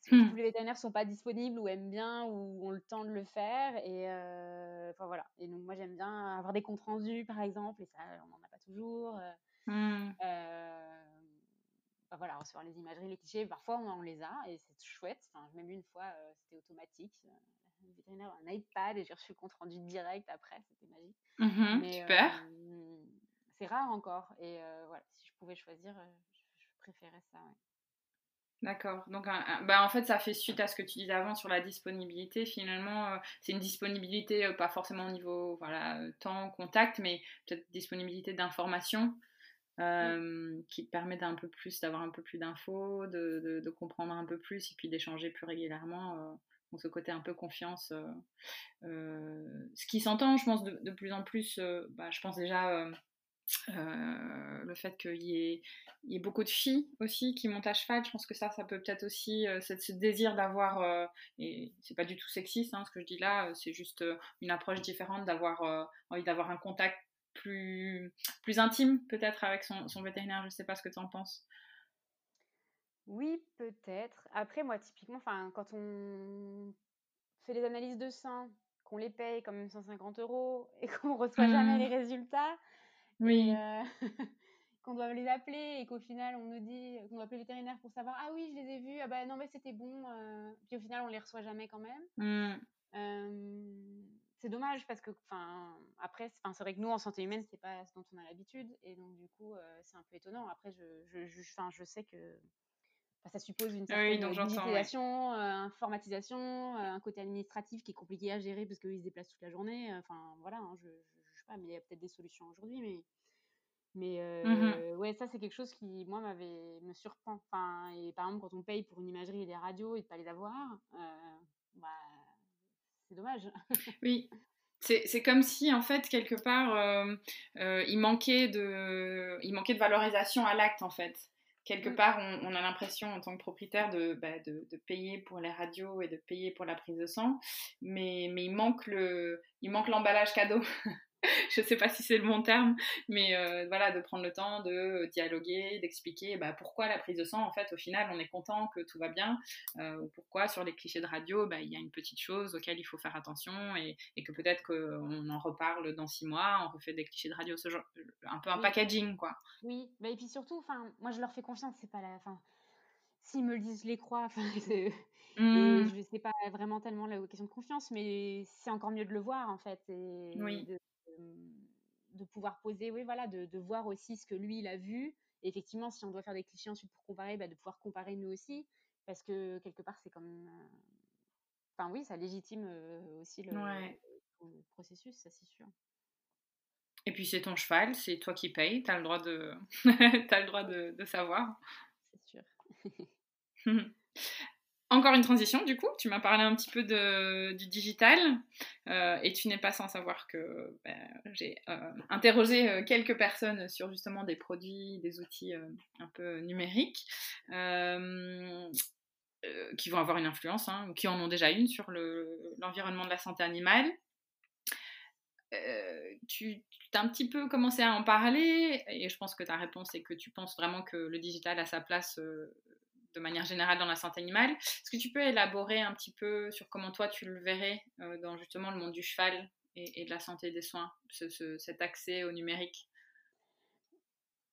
si [laughs] mmh. tous les vétérinaires sont pas disponibles ou aiment bien ou ont le temps de le faire et euh, enfin voilà et donc moi j'aime bien avoir des comptes rendus par exemple et ça on n'en a pas toujours euh, mmh. euh, voilà recevoir les imageries les clichés parfois on, les a et c'est chouette enfin même une fois c'était automatique le vétérinaire un iPad et j'ai reçu le compte rendu direct après c'était magique mmh super c'est rare encore et voilà si je pouvais choisir je, préférais ça D'accord. Donc, bah, en fait, ça fait suite à ce que tu disais avant sur la disponibilité. Finalement, euh, c'est une disponibilité, euh, pas forcément au niveau voilà, euh, temps, contact, mais peut-être disponibilité d'information qui te permet d'un peu plus, d'avoir un peu plus d'infos, de, de, comprendre un peu plus et puis d'échanger plus régulièrement. Donc, ce côté un peu confiance. ce qui s'entend, je pense, de, plus en plus, bah, je pense déjà euh, le fait qu'il y, ait beaucoup de filles aussi qui montent à cheval, je pense que ça, ça peut peut-être aussi, euh, ce désir d'avoir, euh, et c'est pas du tout sexiste hein, ce que je dis là, c'est juste une approche différente d'avoir envie d'avoir un contact plus, plus intime peut-être avec son, son, vétérinaire. Je sais pas ce que tu en penses. Oui, peut-être. Après, moi, typiquement, quand on fait les analyses de sang, qu'on les paye quand même 150 euros et [laughs] qu'on ne reçoit jamais mmh. les résultats, oui. Euh, [laughs] qu'on doit les appeler et qu'au final on nous dit qu'on doit appeler le vétérinaire pour savoir ah oui je les ai vus ah bah non mais c'était bon euh, puis au final on les reçoit jamais quand même mmh. euh, c'est dommage parce que enfin après c'est vrai que nous en santé humaine c'est pas ce dont on a l'habitude et donc du coup euh, c'est un peu étonnant après je je, je, je sais que ça suppose une certaine digitalisation, informatisation, un côté administratif qui est compliqué à gérer parce qu'ils se déplacent toute la journée. Enfin, voilà, hein, je, je, sais pas, mais il y a peut-être des solutions aujourd'hui. Mais mais mmh ouais, ça, c'est quelque chose qui, moi, m'avait, me surprend. Enfin, et par exemple, quand on paye pour une imagerie et des radios et de pas les avoir, bah, c'est dommage. [laughs] oui. C'est comme si, en fait, quelque part, il, manquait de, il manquait de valorisation à l'acte, en fait. Quelque mmh. part, on, a l'impression, en tant que propriétaire, de, bah, de, de, payer pour les radios et de payer pour la prise de sang, mais, mais il manque l'emballage cadeau. [laughs] [laughs] je ne sais pas si c'est le bon terme, mais euh, voilà, de prendre le temps de dialoguer, d'expliquer bah, pourquoi la prise de sang, en fait, au final, on est content que tout va bien, euh, ou pourquoi sur les clichés de radio, bah, il y a une petite chose auquel il faut faire attention et, que peut-être qu'on en reparle dans six mois, on refait des clichés de radio, ce genre, un peu un packaging, quoi. Oui, bah, et puis surtout, moi, je leur fais confiance, c'est pas la. fin s'ils me le disent, je les crois. Enfin, [laughs] mmh. je sais pas vraiment tellement la question de confiance, mais c'est encore mieux de le voir en fait et oui de pouvoir poser, oui, voilà, de, de, voir aussi ce que lui, il a vu. Et effectivement, si on doit faire des clichés ensuite pour comparer, bah, de pouvoir comparer nous aussi. Parce que quelque part, c'est comme. Euh, enfin, oui, ça légitime euh, aussi le, processus, ça c'est sûr. Et puis c'est ton cheval, c'est toi qui payes, tu as le droit de, [laughs] as le droit de, de savoir. C'est sûr. [laughs] [laughs] Encore une transition, du coup, tu m'as parlé un petit peu du digital euh, et tu n'es pas sans savoir que ben, j'ai euh, interrogé euh, quelques personnes sur justement des produits, des outils un peu numériques qui vont avoir une influence hein, ou qui en ont déjà une sur l'environnement de la santé animale. tu as un petit peu commencé à en parler et je pense que ta réponse est que tu penses vraiment que le digital a sa place de manière générale dans la santé animale. Est-ce que tu peux élaborer un petit peu sur comment toi tu le verrais euh, dans justement le monde du cheval et, de la santé des soins, cet accès au numérique?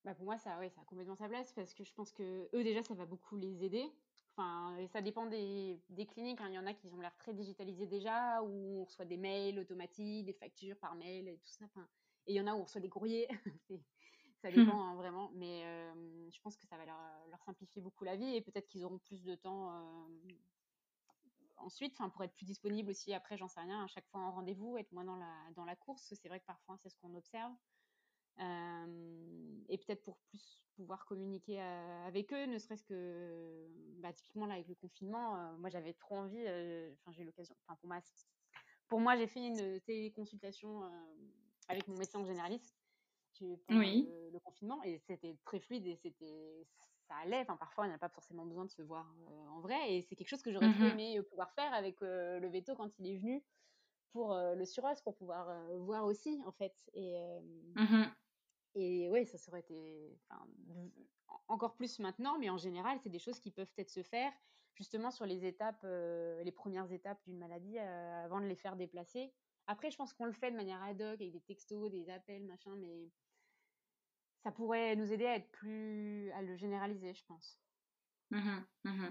Bah pour moi, ça, oui, ça a complètement sa place parce que je pense que eux déjà, ça va beaucoup les aider. Enfin, et ça dépend des, cliniques. Hein. Il y en a qui ont l'air très digitalisés déjà, où on reçoit des mails automatiques, des factures par mail et tout ça. Et il y en a où on reçoit des courriers. [laughs] Ça mmh. dépend hein, vraiment, mais je pense que ça va leur, leur, simplifier beaucoup la vie et peut-être qu'ils auront plus de temps ensuite, enfin pour être plus disponible aussi. Après, j'en sais rien, à chaque fois en rendez-vous, être moins dans la dans la course. C'est vrai que parfois c'est ce qu'on observe. et peut-être pour plus pouvoir communiquer avec eux, ne serait-ce que bah, typiquement là avec le confinement, moi j'avais trop envie, enfin j'ai eu l'occasion, enfin pour moi, pour moi j'ai fait une téléconsultation avec mon médecin généraliste oui. le, confinement et c'était très fluide et c'était ça allait. Enfin, parfois, il n'y a pas forcément besoin de se voir euh, en vrai et c'est quelque chose que j'aurais mmh aimé euh, pouvoir faire avec euh, le veto quand il est venu pour le Suros pour pouvoir voir aussi en fait. Et, mmh et oui, ça serait été encore plus maintenant, mais en général, c'est des choses qui peuvent peut-être se faire justement sur les étapes, les premières étapes d'une maladie avant de les faire déplacer. Après, je pense qu'on le fait de manière ad hoc avec des textos, des appels, machin, mais ça pourrait nous aider à être plus à le généraliser, je pense. Mmh mmh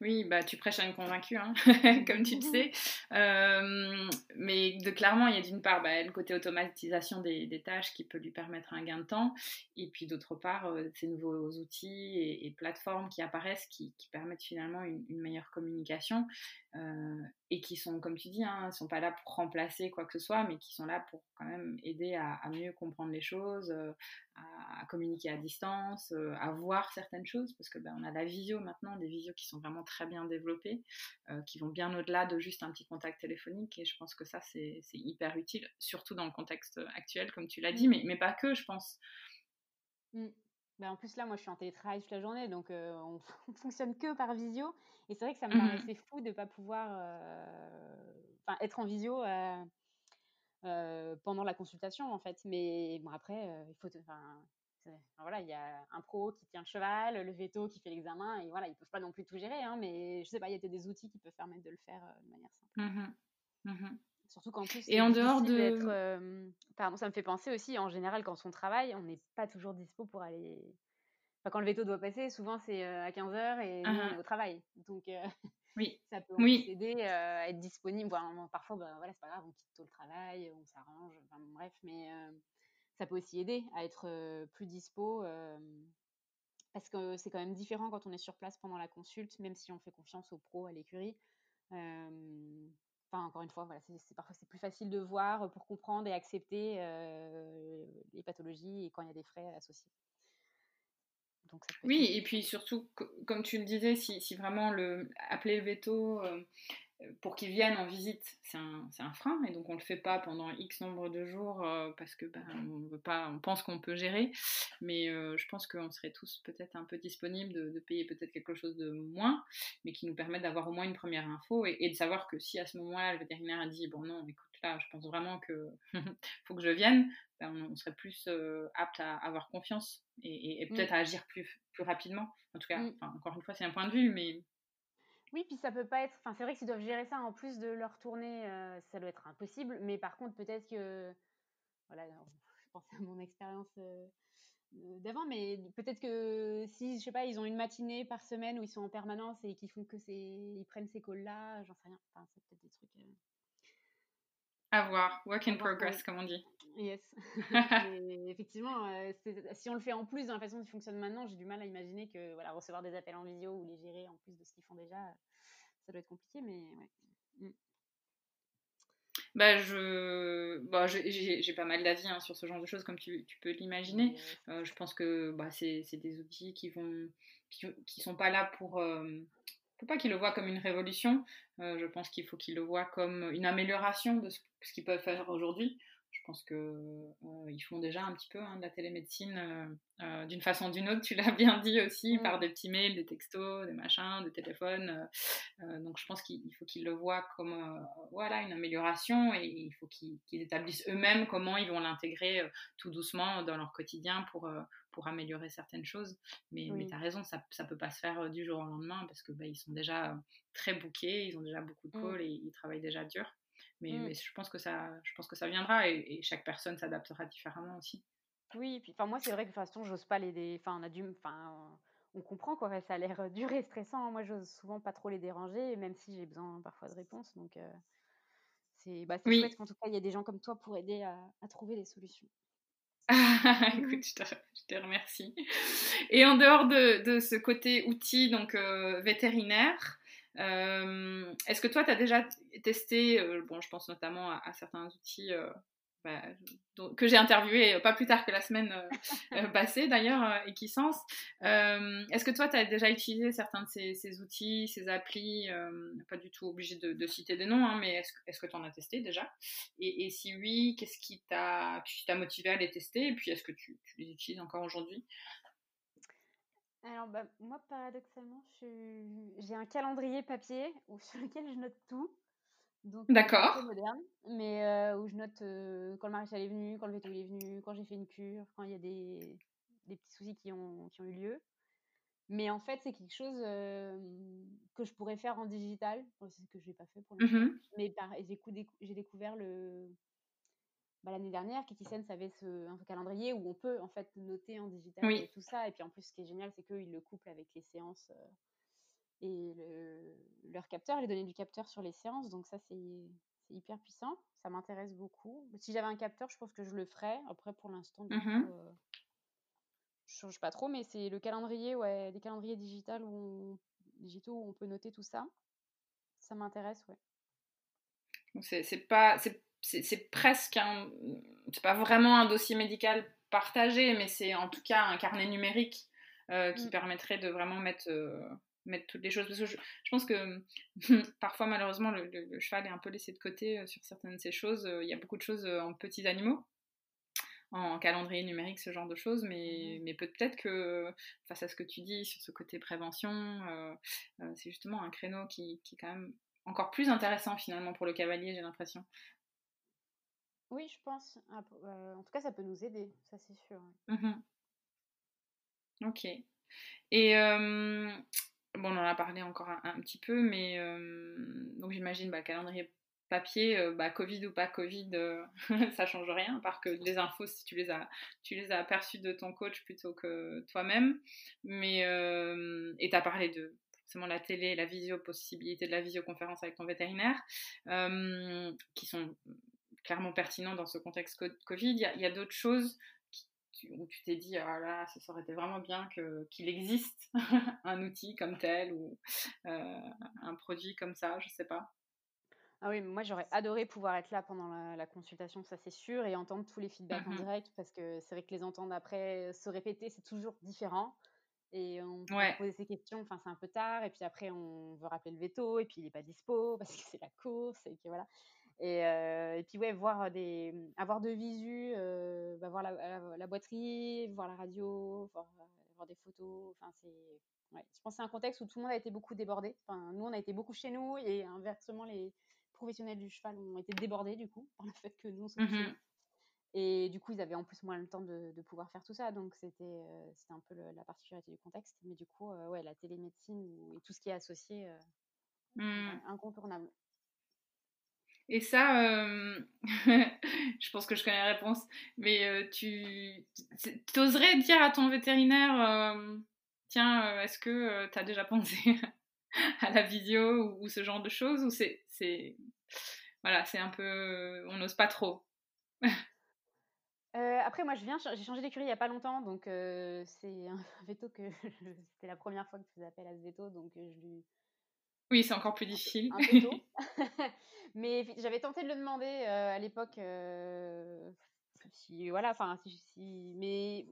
oui, bah, tu prêches à une convaincue, hein, [laughs] comme tu le sais. mais de, clairement, il y a d'une part bah, le côté automatisation des, tâches qui peut lui permettre un gain de temps, et puis d'autre part, ces nouveaux outils et, plateformes qui apparaissent qui, permettent finalement une, meilleure communication et qui sont, comme tu dis, ne hein, sont pas là pour remplacer quoi que ce soit, mais qui sont là pour quand même aider à, mieux comprendre les choses, à, communiquer à distance, à voir certaines choses, parce que ben, on a la visio maintenant, des visios qui sont vraiment très bien développées, qui vont bien au-delà de juste un petit contact téléphonique, et je pense que ça c'est hyper utile, surtout dans le contexte actuel, comme tu l'as dit, mmh. mais, mais, pas que, je pense. Mmh. Ben, en plus, là, moi, je suis en télétravail toute la journée, donc on, [laughs] ne fonctionne que par visio. Et c'est vrai que ça me mmh paraissait fou de ne pas pouvoir être en visio pendant la consultation en fait. Mais bon après, il faut, voilà, il y a un pro qui tient le cheval, le veto qui fait l'examen, et voilà, ils peuvent pas non plus tout gérer, hein, mais je sais pas, il y a des outils qui peuvent permettre de le faire de manière simple. Mmh mmh Surtout qu'en plus, et en dehors de, pardon, ça me fait penser aussi, en général, quand on travaille, on n'est pas toujours dispo pour aller. Enfin, quand le veto doit passer, souvent c'est à 15h et on est au travail. Donc, oui. [laughs] ça peut oui. aider à être disponible. parfois, bah, voilà, c'est pas grave, on quitte tôt le travail, on s'arrange, enfin, bref, mais ça peut aussi aider à être plus dispo. parce que c'est quand même différent quand on est sur place pendant la consulte, même si on fait confiance aux pros, à l'écurie. Enfin, encore une fois, voilà, c'est, parfois c'est plus facile de voir pour comprendre et accepter les pathologies et quand il y a des frais associés. Donc, oui, et puis surtout, comme tu le disais, si, si vraiment le, appeler le veto, pour qu'ils viennent en visite, c'est un, un, frein, et donc on ne le fait pas pendant X nombre de jours euh, parce que ben, on, veut pas, on pense qu'on peut gérer, mais euh, je pense qu'on serait tous peut-être un peu disponibles de, payer peut-être quelque chose de moins, mais qui nous permet d'avoir au moins une première info et, de savoir que si à ce moment-là le vétérinaire a dit bon non, écoute là, je pense vraiment que [laughs] faut que je vienne, ben, on, serait plus euh, apte à avoir confiance et, peut-être à agir plus, plus rapidement. En tout cas, mm. encore une fois, c'est un point de vue, mais oui, puis ça peut pas être. Enfin, c'est vrai que s'ils doivent gérer ça en plus de leur tournée, euh, ça doit être impossible. Mais par contre, peut-être que. Voilà, je pense à mon expérience euh, d'avant, mais peut-être que si, je sais pas, ils ont une matinée par semaine où ils sont en permanence et qu'ils font que c'est. Ils prennent ces calls-là, j'en sais rien. Enfin, c'est peut-être des trucs. Euh, à voir, work in progress, comme on dit. Yes. [laughs] effectivement, euh, si on le fait en plus dans la façon dont il fonctionne maintenant, j'ai du mal à imaginer que voilà, recevoir des appels en visio ou les gérer en plus de ce qu'ils font déjà, ça doit être compliqué, mais ouais. Mm. Bah, je, bah, j'ai pas mal d'avis hein, sur ce genre de choses, comme tu, tu peux l'imaginer. Euh, je pense que bah, c'est des outils qui vont, qui, qui, sont pas là pour, euh, faut pas qu'ils le voient comme une révolution. Euh, je pense qu'il faut qu'ils le voient comme une amélioration de ce, qu'ils peuvent faire aujourd'hui. Je pense qu'ils euh, font déjà un petit peu hein, de la télémédecine euh, euh, d'une façon ou d'une autre, tu l'as [laughs] bien dit aussi, par des petits mails, des textos, des machins, des téléphones. donc je pense qu'il faut qu'ils le voient comme voilà, une amélioration et il faut qu'ils établissent eux-mêmes comment ils vont l'intégrer tout doucement dans leur quotidien pour, pour améliorer certaines choses. Mais, mais tu as raison, ça ne peut pas se faire du jour au lendemain parce que bah, ils sont déjà très bookés, ils ont déjà beaucoup de mmh. calls et ils travaillent déjà dur. Mais, mmh. mais, je, pense que ça, je pense que ça viendra et, chaque personne s'adaptera différemment aussi. Oui, puis enfin moi c'est vrai que de toute façon j'ose pas les, enfin on a dû, enfin on comprend quoi, ça a l'air [laughs] dur et stressant. Moi j'ose souvent pas trop les déranger, même si j'ai besoin parfois de réponses. Donc euh, c'est, bah, oui. chouette qu'en tout cas il y a des gens comme toi pour aider à, à trouver des solutions. [laughs] Écoute, je te, je te, remercie. Et en dehors de, de ce côté outil donc euh, vétérinaire, euh, est-ce que toi, tu as déjà testé, euh, bon, je pense notamment à, certains outils euh, bah, que j'ai interviewés pas plus tard que la semaine [laughs] passée d'ailleurs, Equisense. Est-ce que toi, tu as déjà utilisé certains de ces, outils, ces applis Pas du tout obligé de, citer des noms, hein, mais est-ce que tu en as testé déjà? Et, si oui, qu'est-ce qui t'a motivé à les tester? Et puis, est-ce que tu les utilises encore aujourd'hui? Alors, bah, moi, paradoxalement, j'ai un calendrier papier où, [laughs] sur lequel je note tout. Donc, euh, D'accord. moderne, mais euh, où je note euh, quand le maréchal est venu, quand le veto est venu, quand j'ai fait une cure, quand il y a des, des petits soucis qui ont, qui ont eu lieu. Mais en fait, c'est quelque chose que je pourrais faire en digital. c'est ce que je n'ai pas fait pour l'instant. Mmh mais j'ai découvert le, bah, l'année dernière, Kikisen avait ce, un calendrier où on peut en fait noter en digital et tout ça. Et puis en plus, ce qui est génial, c'est qu'ils le couplent avec les séances euh, et leur capteur, les données du capteur sur les séances. Donc ça, c'est hyper puissant. Ça m'intéresse beaucoup. Si j'avais un capteur, je pense que je le ferais. Après, pour l'instant, euh, je change pas trop, mais c'est le calendrier, ouais, des calendriers digitaux où on, digitaux où on peut noter tout ça. Ça m'intéresse, ouais. C'est pas, c'est presque un. C'est pas vraiment un dossier médical partagé, mais c'est en tout cas un carnet numérique euh, qui mm. permettrait de vraiment mettre, euh, mettre toutes les choses. Parce que je, pense que [laughs] parfois, malheureusement, le, cheval est un peu laissé de côté euh, sur certaines de ces choses. Il y a beaucoup de choses en petits animaux en calendrier numérique, ce genre de choses, mais, mm. mais peut-être que face à ce que tu dis sur ce côté prévention, c'est justement un créneau qui, qui, est quand même encore plus intéressant finalement pour le cavalier, j'ai l'impression. Oui, je pense. en tout cas, ça peut nous aider, ça c'est sûr. Mmh ok. Et bon, on en a parlé encore un, petit peu, mais donc j'imagine bah, calendrier papier, bah, Covid ou pas Covid, [laughs] ça change rien, à part que les infos, si tu les as, tu les as aperçues de ton coach plutôt que toi-même. Mais et tu as parlé de forcément la télé, la visio, possibilité de la visioconférence avec ton vétérinaire, qui sont clairement pertinents dans ce contexte Covid. Il y a, d'autres choses où tu t'es dit, ah là, ça aurait été vraiment bien qu'il existe [laughs] un outil comme tel ou un produit comme ça, je sais pas. Ah oui, moi j'aurais adoré pouvoir être là pendant la, consultation, ça c'est sûr, et entendre tous les feedbacks en mmh direct, parce que c'est vrai que les entendre après se répéter, c'est toujours différent. Et on peut poser ces questions, enfin c'est un peu tard, et puis après on veut rappeler le veto, et puis il n'est pas dispo parce que c'est la course, et puis voilà. Et, et, puis ouais, voir des, avoir de visu, bah, voir la, la, boîterie, voir la radio, voir, voir des photos, enfin c'est, ouais. je pense que c'est un contexte où tout le monde a été beaucoup débordé. Enfin, nous on a été beaucoup chez nous, et inversement les professionnels du cheval ont été débordés du coup [laughs] par le fait que nous on se mmh et du coup, ils avaient en plus moins le temps de, pouvoir faire tout ça. Donc, c'était euh, c'était un peu la particularité du contexte. Mais du coup, euh, ouais, la télémédecine et tout ce qui est associé, euh, mmh. incontournable. Et ça, [laughs] je pense que je connais la réponse, mais tu oserais dire à ton vétérinaire, tiens, est-ce que tu as déjà pensé [laughs] à la vidéo ou, ce genre de choses Ou c'est. Voilà, c'est un peu. On n'ose pas trop? Euh, après, moi, je viens, j'ai changé d'écurie il n'y a pas longtemps, donc euh, c'est un [laughs] veto que c'était la première fois que je faisais appel à ce veto, donc euh, je lui. Oui, c'est encore plus difficile. Un peu, tôt. [laughs] [laughs] mais j'avais tenté de le demander à l'époque. si voilà, enfin, si, si, mais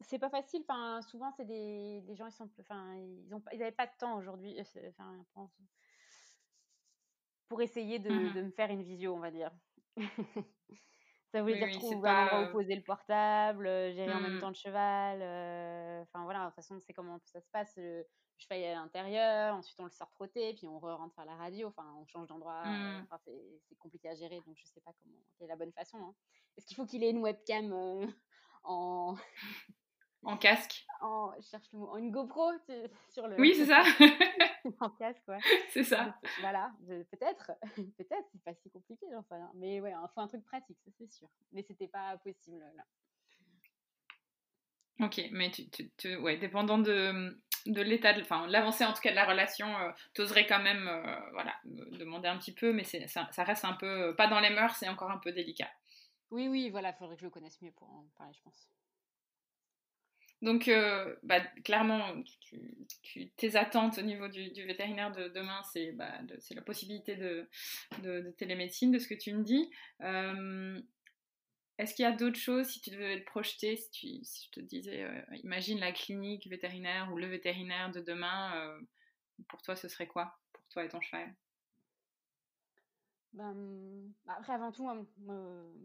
c'est pas facile. Enfin, souvent, c'est des, des, gens, ils sont, enfin, ils ont, ils n'avaient pas de temps aujourd'hui. Enfin, pour essayer de, mmh de me faire une visio, on va dire. [laughs] Ça voulait dire trouver un endroit où poser le portable, gérer en même mmh. temps le cheval. Enfin voilà, de toute façon, c'est comment ça se passe. Le, cheval est à l'intérieur, ensuite on le sort trotter, puis on re rentre faire la radio. Enfin, on change d'endroit. Mmh. Enfin, c'est compliqué à gérer, donc je sais pas comment, quelle est la bonne façon. Hein. Est-ce qu'il faut qu'il ait une webcam en en casque en, cherche le mot, en une GoPro [laughs] sur le. Oui, c'est ça. [laughs] [laughs] en casque, ouais. C'est ça. Voilà, peut-être, peut-être, c'est pas si compliqué, j'en sais rien. Mais ouais, il faut un truc pratique, ça c'est sûr. Mais c'était pas possible là. Ok, mais tu, tu, ouais, dépendant de, de l'état, enfin l'avancée en tout cas de la relation, euh, tu oserais quand même, euh, voilà, demander un petit peu, mais ça, ça, reste un peu, pas dans les mœurs, c'est encore un peu délicat. Oui, oui, voilà, il faudrait que je le connaisse mieux pour en parler, je pense. Donc, euh, bah, clairement, tes attentes au niveau du, vétérinaire de demain, c'est bah, la possibilité de, télémédecine, de ce que tu me dis. Euh, est-ce qu'il y a d'autres choses, si tu devais te projeter, si, je te disais, euh, imagine la clinique vétérinaire ou le vétérinaire de demain, pour toi, ce serait quoi? Pour toi et ton cheval? Ben, bah, après, avant tout,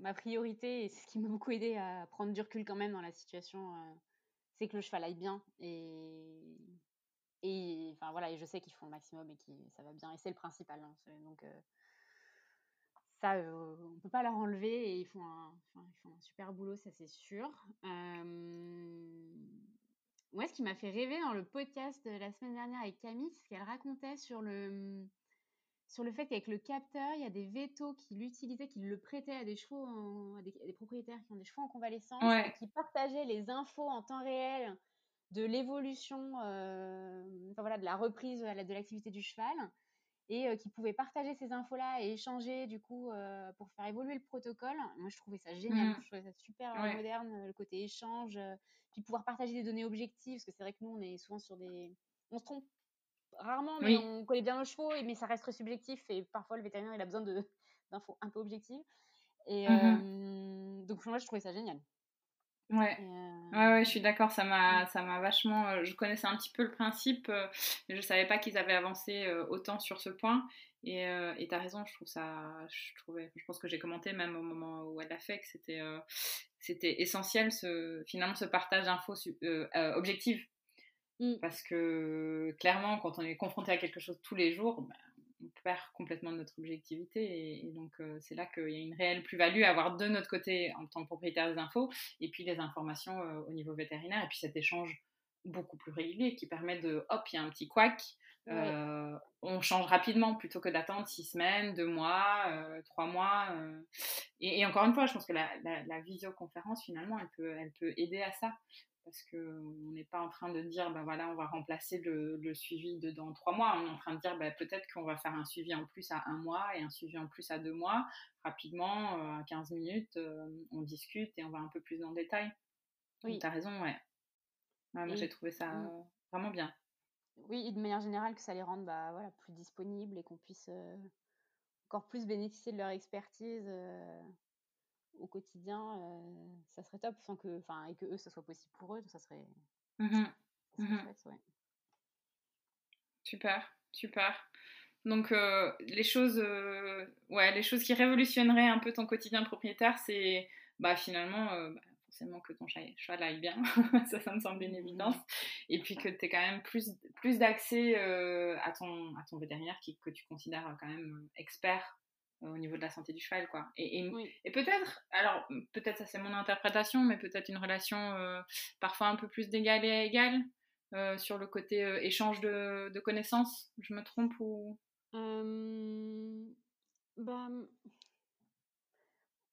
ma priorité, et c'est ce qui m'a beaucoup aidé à prendre du recul quand même dans la situation c'est que le cheval aille bien et et enfin voilà et je sais qu'ils font le maximum et que ça va bien et c'est le principal hein, donc euh, ça euh, on peut pas leur enlever et ils font un, ils font un super boulot ça c'est sûr. Moi ce qui m'a fait rêver dans le podcast de la semaine dernière avec Camille c'est ce qu'elle racontait sur le sur le fait qu'avec le capteur, il y a des vétos qui l'utilisaient, qui le prêtaient à des chevaux, à, des, propriétaires qui ont des chevaux en convalescence, qui partageaient les infos en temps réel de l'évolution, euh, enfin voilà, de la reprise de l'activité du cheval, et euh, qui pouvaient partager ces infos-là et échanger du coup euh, pour faire évoluer le protocole. Moi, je trouvais ça génial, mmh. je trouvais ça super moderne, le côté échange, puis pouvoir partager des données objectives, parce que c'est vrai que nous, on est souvent sur des, on se trompe rarement, mais on connaît bien nos chevaux, mais ça reste subjectif et parfois le vétérinaire il a besoin [laughs] d'infos un peu objectives. Et mmh donc moi je trouvais ça génial. Ouais. ouais, ouais, je suis d'accord, ça m'a, ça m'a vachement. je connaissais un petit peu le principe, mais je savais pas qu'ils avaient avancé autant sur ce point. Et tu as raison, je trouve ça. Je, trouvais, je pense que j'ai commenté même au moment où elle l'a fait que c'était, c'était essentiel, ce, finalement, ce partage d'infos objectives Mmh. Parce que clairement, quand on est confronté à quelque chose tous les jours, ben, perd complètement notre objectivité. Et, donc, c'est là qu'il y a une réelle plus-value à avoir de notre côté en tant que propriétaire des infos, et puis les informations au niveau vétérinaire, et puis cet échange beaucoup plus régulier qui permet de, hop, il y a un petit couac, on change rapidement plutôt que d'attendre six semaines, deux mois, trois mois. Et, encore une fois, je pense que la, la, visioconférence, finalement, elle peut, elle peut aider à ça parce qu'on n'est pas en train de dire, ben voilà, on va remplacer le, suivi de dans trois mois. On est en train de dire, ben, peut-être qu'on va faire un suivi en plus à un mois et un suivi en plus à deux mois. Rapidement, euh, à 15 minutes, euh, on discute et on va un peu plus dans le détail. Oui. Tu as raison, ouais. moi, j'ai trouvé ça mmh. vraiment bien. Oui, et de manière générale, que ça les rende bah, voilà, plus disponibles et qu'on puisse euh, encore plus bénéficier de leur expertise au quotidien, ça serait top, sans que, enfin, et que eux, ça soit possible pour eux, ça serait, mmh mmh Super, super. Donc euh, les choses, euh, ouais, les choses qui révolutionneraient un peu ton quotidien propriétaire, c'est bah, finalement bah, forcément que ton cheval aille bien, [laughs] ça, ça me semble une évidence, mmh. Et puis que tu aies quand même plus, plus d'accès à, ton, à ton vétérinaire qui, que tu considères quand même expert au niveau de la santé du cheval, quoi. Et, et, peut-être, alors peut-être ça c'est mon interprétation, mais peut-être une relation euh, parfois un peu plus d'égal et à égal euh, sur le côté euh, échange de, de, connaissances. Je me trompe ou? Bah,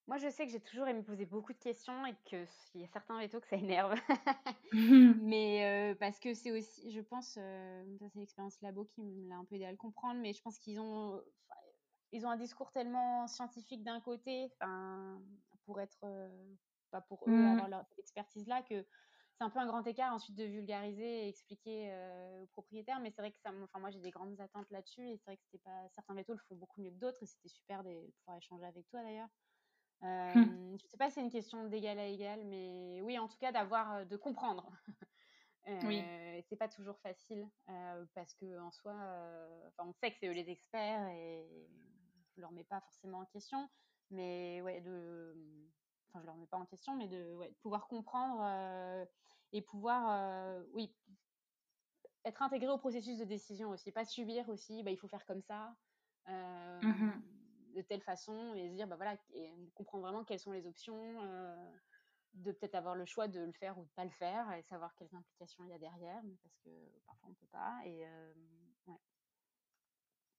moi, je sais que j'ai toujours aimé poser beaucoup de questions et qu'il y a certains vétos que ça énerve. [laughs] [laughs] mais parce que c'est aussi, je pense, ça c'est l'expérience labo qui me l'a un peu aidé à le comprendre, mais je pense qu'ils ont, ils ont un discours tellement scientifique d'un côté, pour être, pas pour eux, mmh. avoir cette expertise-là, que c'est un peu un grand écart ensuite de vulgariser et expliquer aux propriétaires. Mais c'est vrai que ça, enfin, moi j'ai des grandes attentes là-dessus et c'est vrai que c'était pas, certains vétos le font beaucoup mieux que d'autres et c'était super de pouvoir échanger avec toi d'ailleurs. Euh, Je sais pas si c'est une question d'égal à égal, mais oui, en tout cas d'avoir, de comprendre. [laughs] oui. C'est pas toujours facile parce que en soi, on sait que c'est eux les experts et je leur mets pas forcément en question, mais ouais, de, enfin, je leur mets pas en question, mais de, ouais, pouvoir comprendre euh, et pouvoir, euh, oui, être intégré au processus de décision aussi, pas subir aussi, bah, il faut faire comme ça, euh, mmh de telle façon, et se dire, bah voilà, et comprendre vraiment quelles sont les options, de peut-être avoir le choix de le faire ou de pas le faire, et savoir quelles implications il y a derrière, parce que parfois on peut pas, et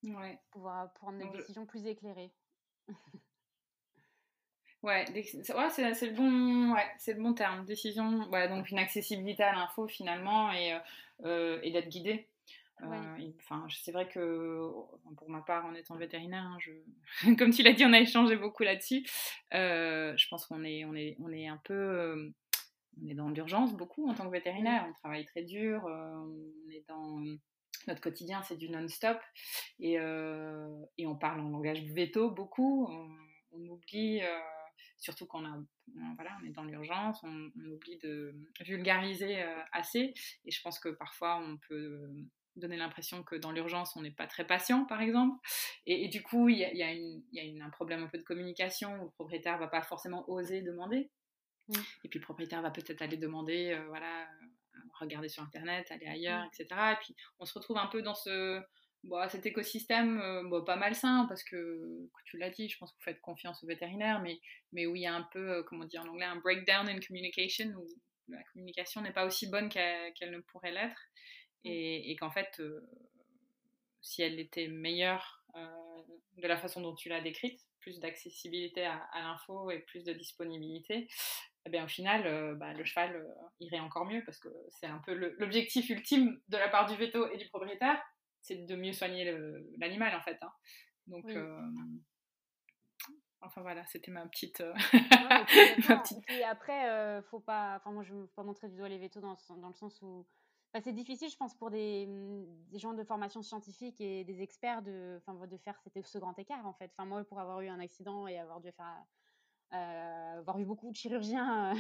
ouais. Ouais. Pouvoir prendre des décisions plus éclairées. [laughs] ouais, ouais c'est le bon, ouais, c'est le bon terme. Décision, ouais, donc une accessibilité à l'info finalement et, euh, et d'être guidé. Euh, enfin, c'est vrai que pour ma part, en étant vétérinaire, hein, je... [laughs] comme tu l'as dit, on a échangé beaucoup là-dessus. Euh, je pense qu'on est, on est, on est un peu, on est dans l'urgence beaucoup en tant que vétérinaire. On travaille très dur, on est dans notre quotidien, c'est du non-stop. Et, euh, et, on parle en langage veto beaucoup. On, oublie, euh, surtout a, voilà, on est dans l'urgence, on, oublie de vulgariser euh, assez. Et je pense que parfois, on peut donner l'impression que dans l'urgence, on n'est pas très patient, par exemple. Et, du coup, il y a, y a, y a un problème un peu de communication où le propriétaire ne va pas forcément oser demander. Mmh. Et puis le propriétaire va peut-être aller demander, voilà, regarder sur Internet, aller ailleurs, etc. Et puis on se retrouve un peu dans ce, bon, cet écosystème euh, bon, pas malsain, parce que, tu l'as dit, je pense que vous faites confiance aux vétérinaires, mais, mais où il y a un peu, euh, comment dire en anglais, un breakdown in communication, où la communication n'est pas aussi bonne qu'elle ne pourrait l'être, et, et qu'en fait, euh, si elle était meilleure de la façon dont tu l'as décrite, plus d'accessibilité à, à l'info et plus de disponibilité, eh bien, au final, euh, bah, le cheval euh, irait encore mieux parce que c'est un peu l'objectif ultime de la part du veto et du propriétaire, c'est de mieux soigner l'animal en fait. Hein. Donc, euh, enfin voilà, c'était ma petite. [laughs] Et après, faut pas, enfin moi je ne veux pas montrer du doigt les vétos dans, dans le sens où c'est difficile, je pense, pour des, des, gens de formation scientifique et des experts de, de faire ce grand écart, en fait. Enfin, moi, pour avoir eu un accident et avoir dû faire euh, avoir vu beaucoup de chirurgiens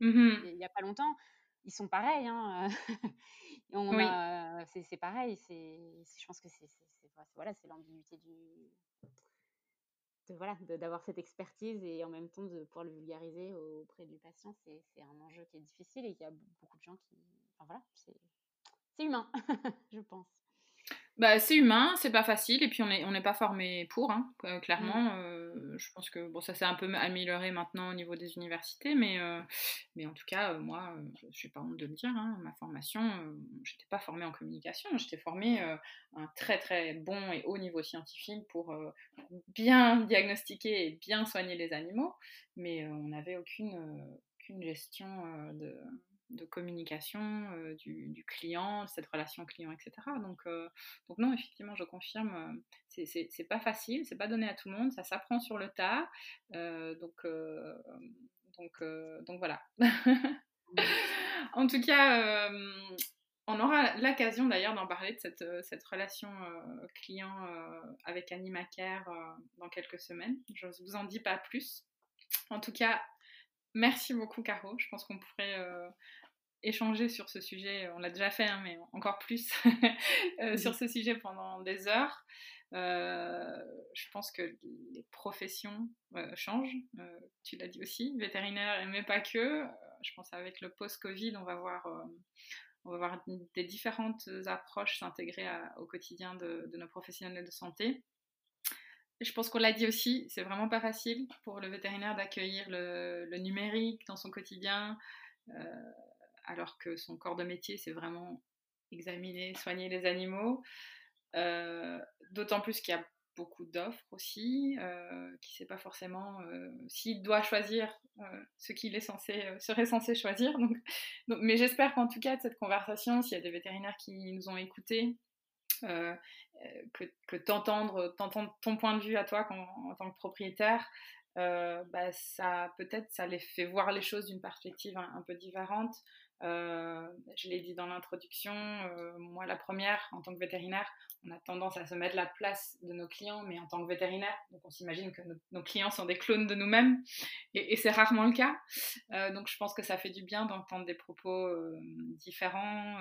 mmh il n'y a pas longtemps, ils sont pareils. Hein. [laughs] c'est pareil. je pense que c'est voilà, c'est l'ambiguïté du de, voilà d'avoir cette expertise et en même temps de pouvoir le vulgariser auprès du patient. C'est un enjeu qui est difficile et il y a beaucoup de gens qui, enfin voilà, c'est humain, [laughs] je pense. bah, c'est humain, c'est pas facile, et puis on n'est on pas formé pour, hein, clairement. Mmh. Euh, je pense que bon, ça s'est un peu amélioré maintenant au niveau des universités, mais, euh, mais en tout cas, euh, moi, je n'ai pas honte de le dire, hein, ma formation, j'étais pas formée en communication, j'étais formée à un très très bon et haut niveau scientifique pour bien diagnostiquer et bien soigner les animaux, mais on n'avait aucune, aucune gestion de de communication euh, du, client, cette relation client, etc. Donc, euh, donc non, effectivement, je confirme, euh, c'est pas facile, c'est pas donné à tout le monde, ça s'apprend sur le tas. donc, donc, donc voilà. [laughs] en tout cas, on aura l'occasion d'ailleurs d'en parler de cette, cette relation client avec Animacare dans quelques semaines. Je ne vous en dis pas plus. En tout cas, Merci beaucoup, Caro. Je pense qu'on pourrait échanger sur ce sujet, on l'a déjà fait, hein, mais encore plus [laughs] euh, sur ce sujet pendant des heures. Euh, je pense que les professions euh, changent. tu l'as dit aussi, vétérinaire, mais pas que. je pense avec le post-Covid, on va voir, on va voir des différentes approches s'intégrer au quotidien de, nos professionnels de santé. Je pense qu'on l'a dit aussi, c'est vraiment pas facile pour le vétérinaire d'accueillir le, numérique dans son quotidien alors que son corps de métier, c'est vraiment examiner, soigner les animaux. Euh, d'autant plus qu'il y a beaucoup d'offres aussi, euh, qui ne sait pas forcément euh, s'il doit choisir ce qu'il est censé, serait censé choisir. Donc, mais j'espère qu'en tout cas, de cette conversation, s'il y a des vétérinaires qui nous ont écoutés, que, que t'entendre, ton point de vue à toi en tant que propriétaire, bah, ça peut-être ça les fait voir les choses d'une perspective un, peu différente. Euh, je l'ai dit dans l'introduction, euh, moi la première, en tant que vétérinaire, on a tendance à se mettre la place de nos clients, mais en tant que vétérinaire, donc on s'imagine que nos, clients sont des clones de nous-mêmes, et, c'est rarement le cas. Euh, donc je pense que ça fait du bien d'entendre des propos différents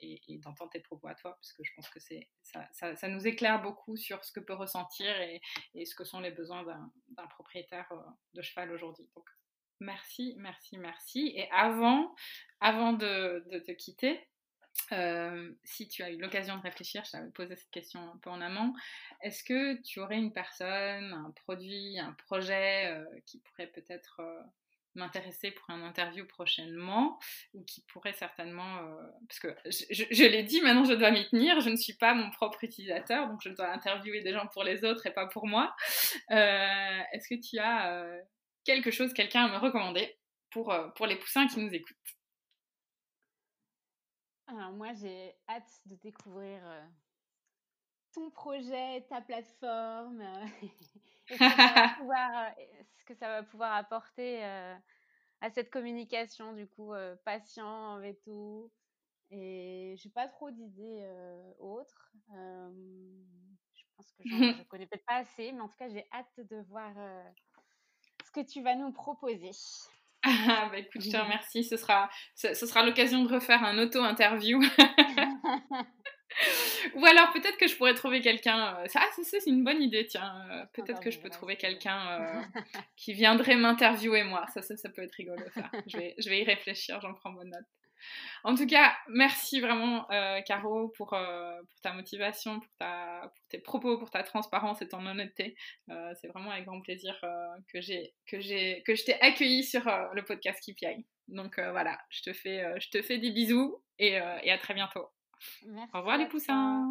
et, d'entendre tes propos à toi, parce que je pense que ça, nous éclaire beaucoup sur ce que peut ressentir et, ce que sont les besoins d'un propriétaire de cheval aujourd'hui. Merci, merci, merci. Et avant, avant de, te quitter, euh, si tu as eu l'occasion de réfléchir, je t'avais posé cette question un peu en amont, est-ce que tu aurais une personne, un produit, un projet euh, qui pourrait peut-être euh, m'intéresser pour un interview prochainement ou qui pourrait certainement, parce que je, je l'ai dit, maintenant je dois m'y tenir, je ne suis pas mon propre utilisateur, donc je dois interviewer des gens pour les autres et pas pour moi. est-ce que tu as quelque chose, quelqu'un à me recommander pour, euh, pour les poussins qui nous écoutent Alors moi, j'ai hâte de découvrir euh, ton projet, ta plateforme, euh, [laughs] et [laughs] ce, que ça va pouvoir apporter à cette communication, du coup, patient, veto. Et j'ai pas trop d'idées autres. je pense que je [laughs] connais peut-être pas assez, mais en tout cas, j'ai hâte de voir que tu vas nous proposer. [laughs] Ah, bah écoute, je te remercie. Ce sera, ce, sera l'occasion de refaire un auto-interview. [laughs] [laughs] Ou alors peut-être que je pourrais trouver quelqu'un. Euh, ah, c'est une bonne idée, tiens. Euh, peut-être que je peux trouver quelqu'un euh, qui viendrait m'interviewer moi. Ça, ça, ça, peut être rigolo. Ça. Je, vais, je vais y réfléchir, j'en prends bonne note. En tout cas, merci vraiment, euh, Caro, pour, euh, pour, ta motivation, pour, ta, pour, tes propos, pour ta transparence et ton honnêteté. Euh, c'est vraiment avec grand plaisir que, j'ai, que, j'ai, que je t'ai accueilli sur le podcast KPI. Donc voilà, je te, fais, je te fais des bisous et, et à très bientôt. Au revoir les poussins.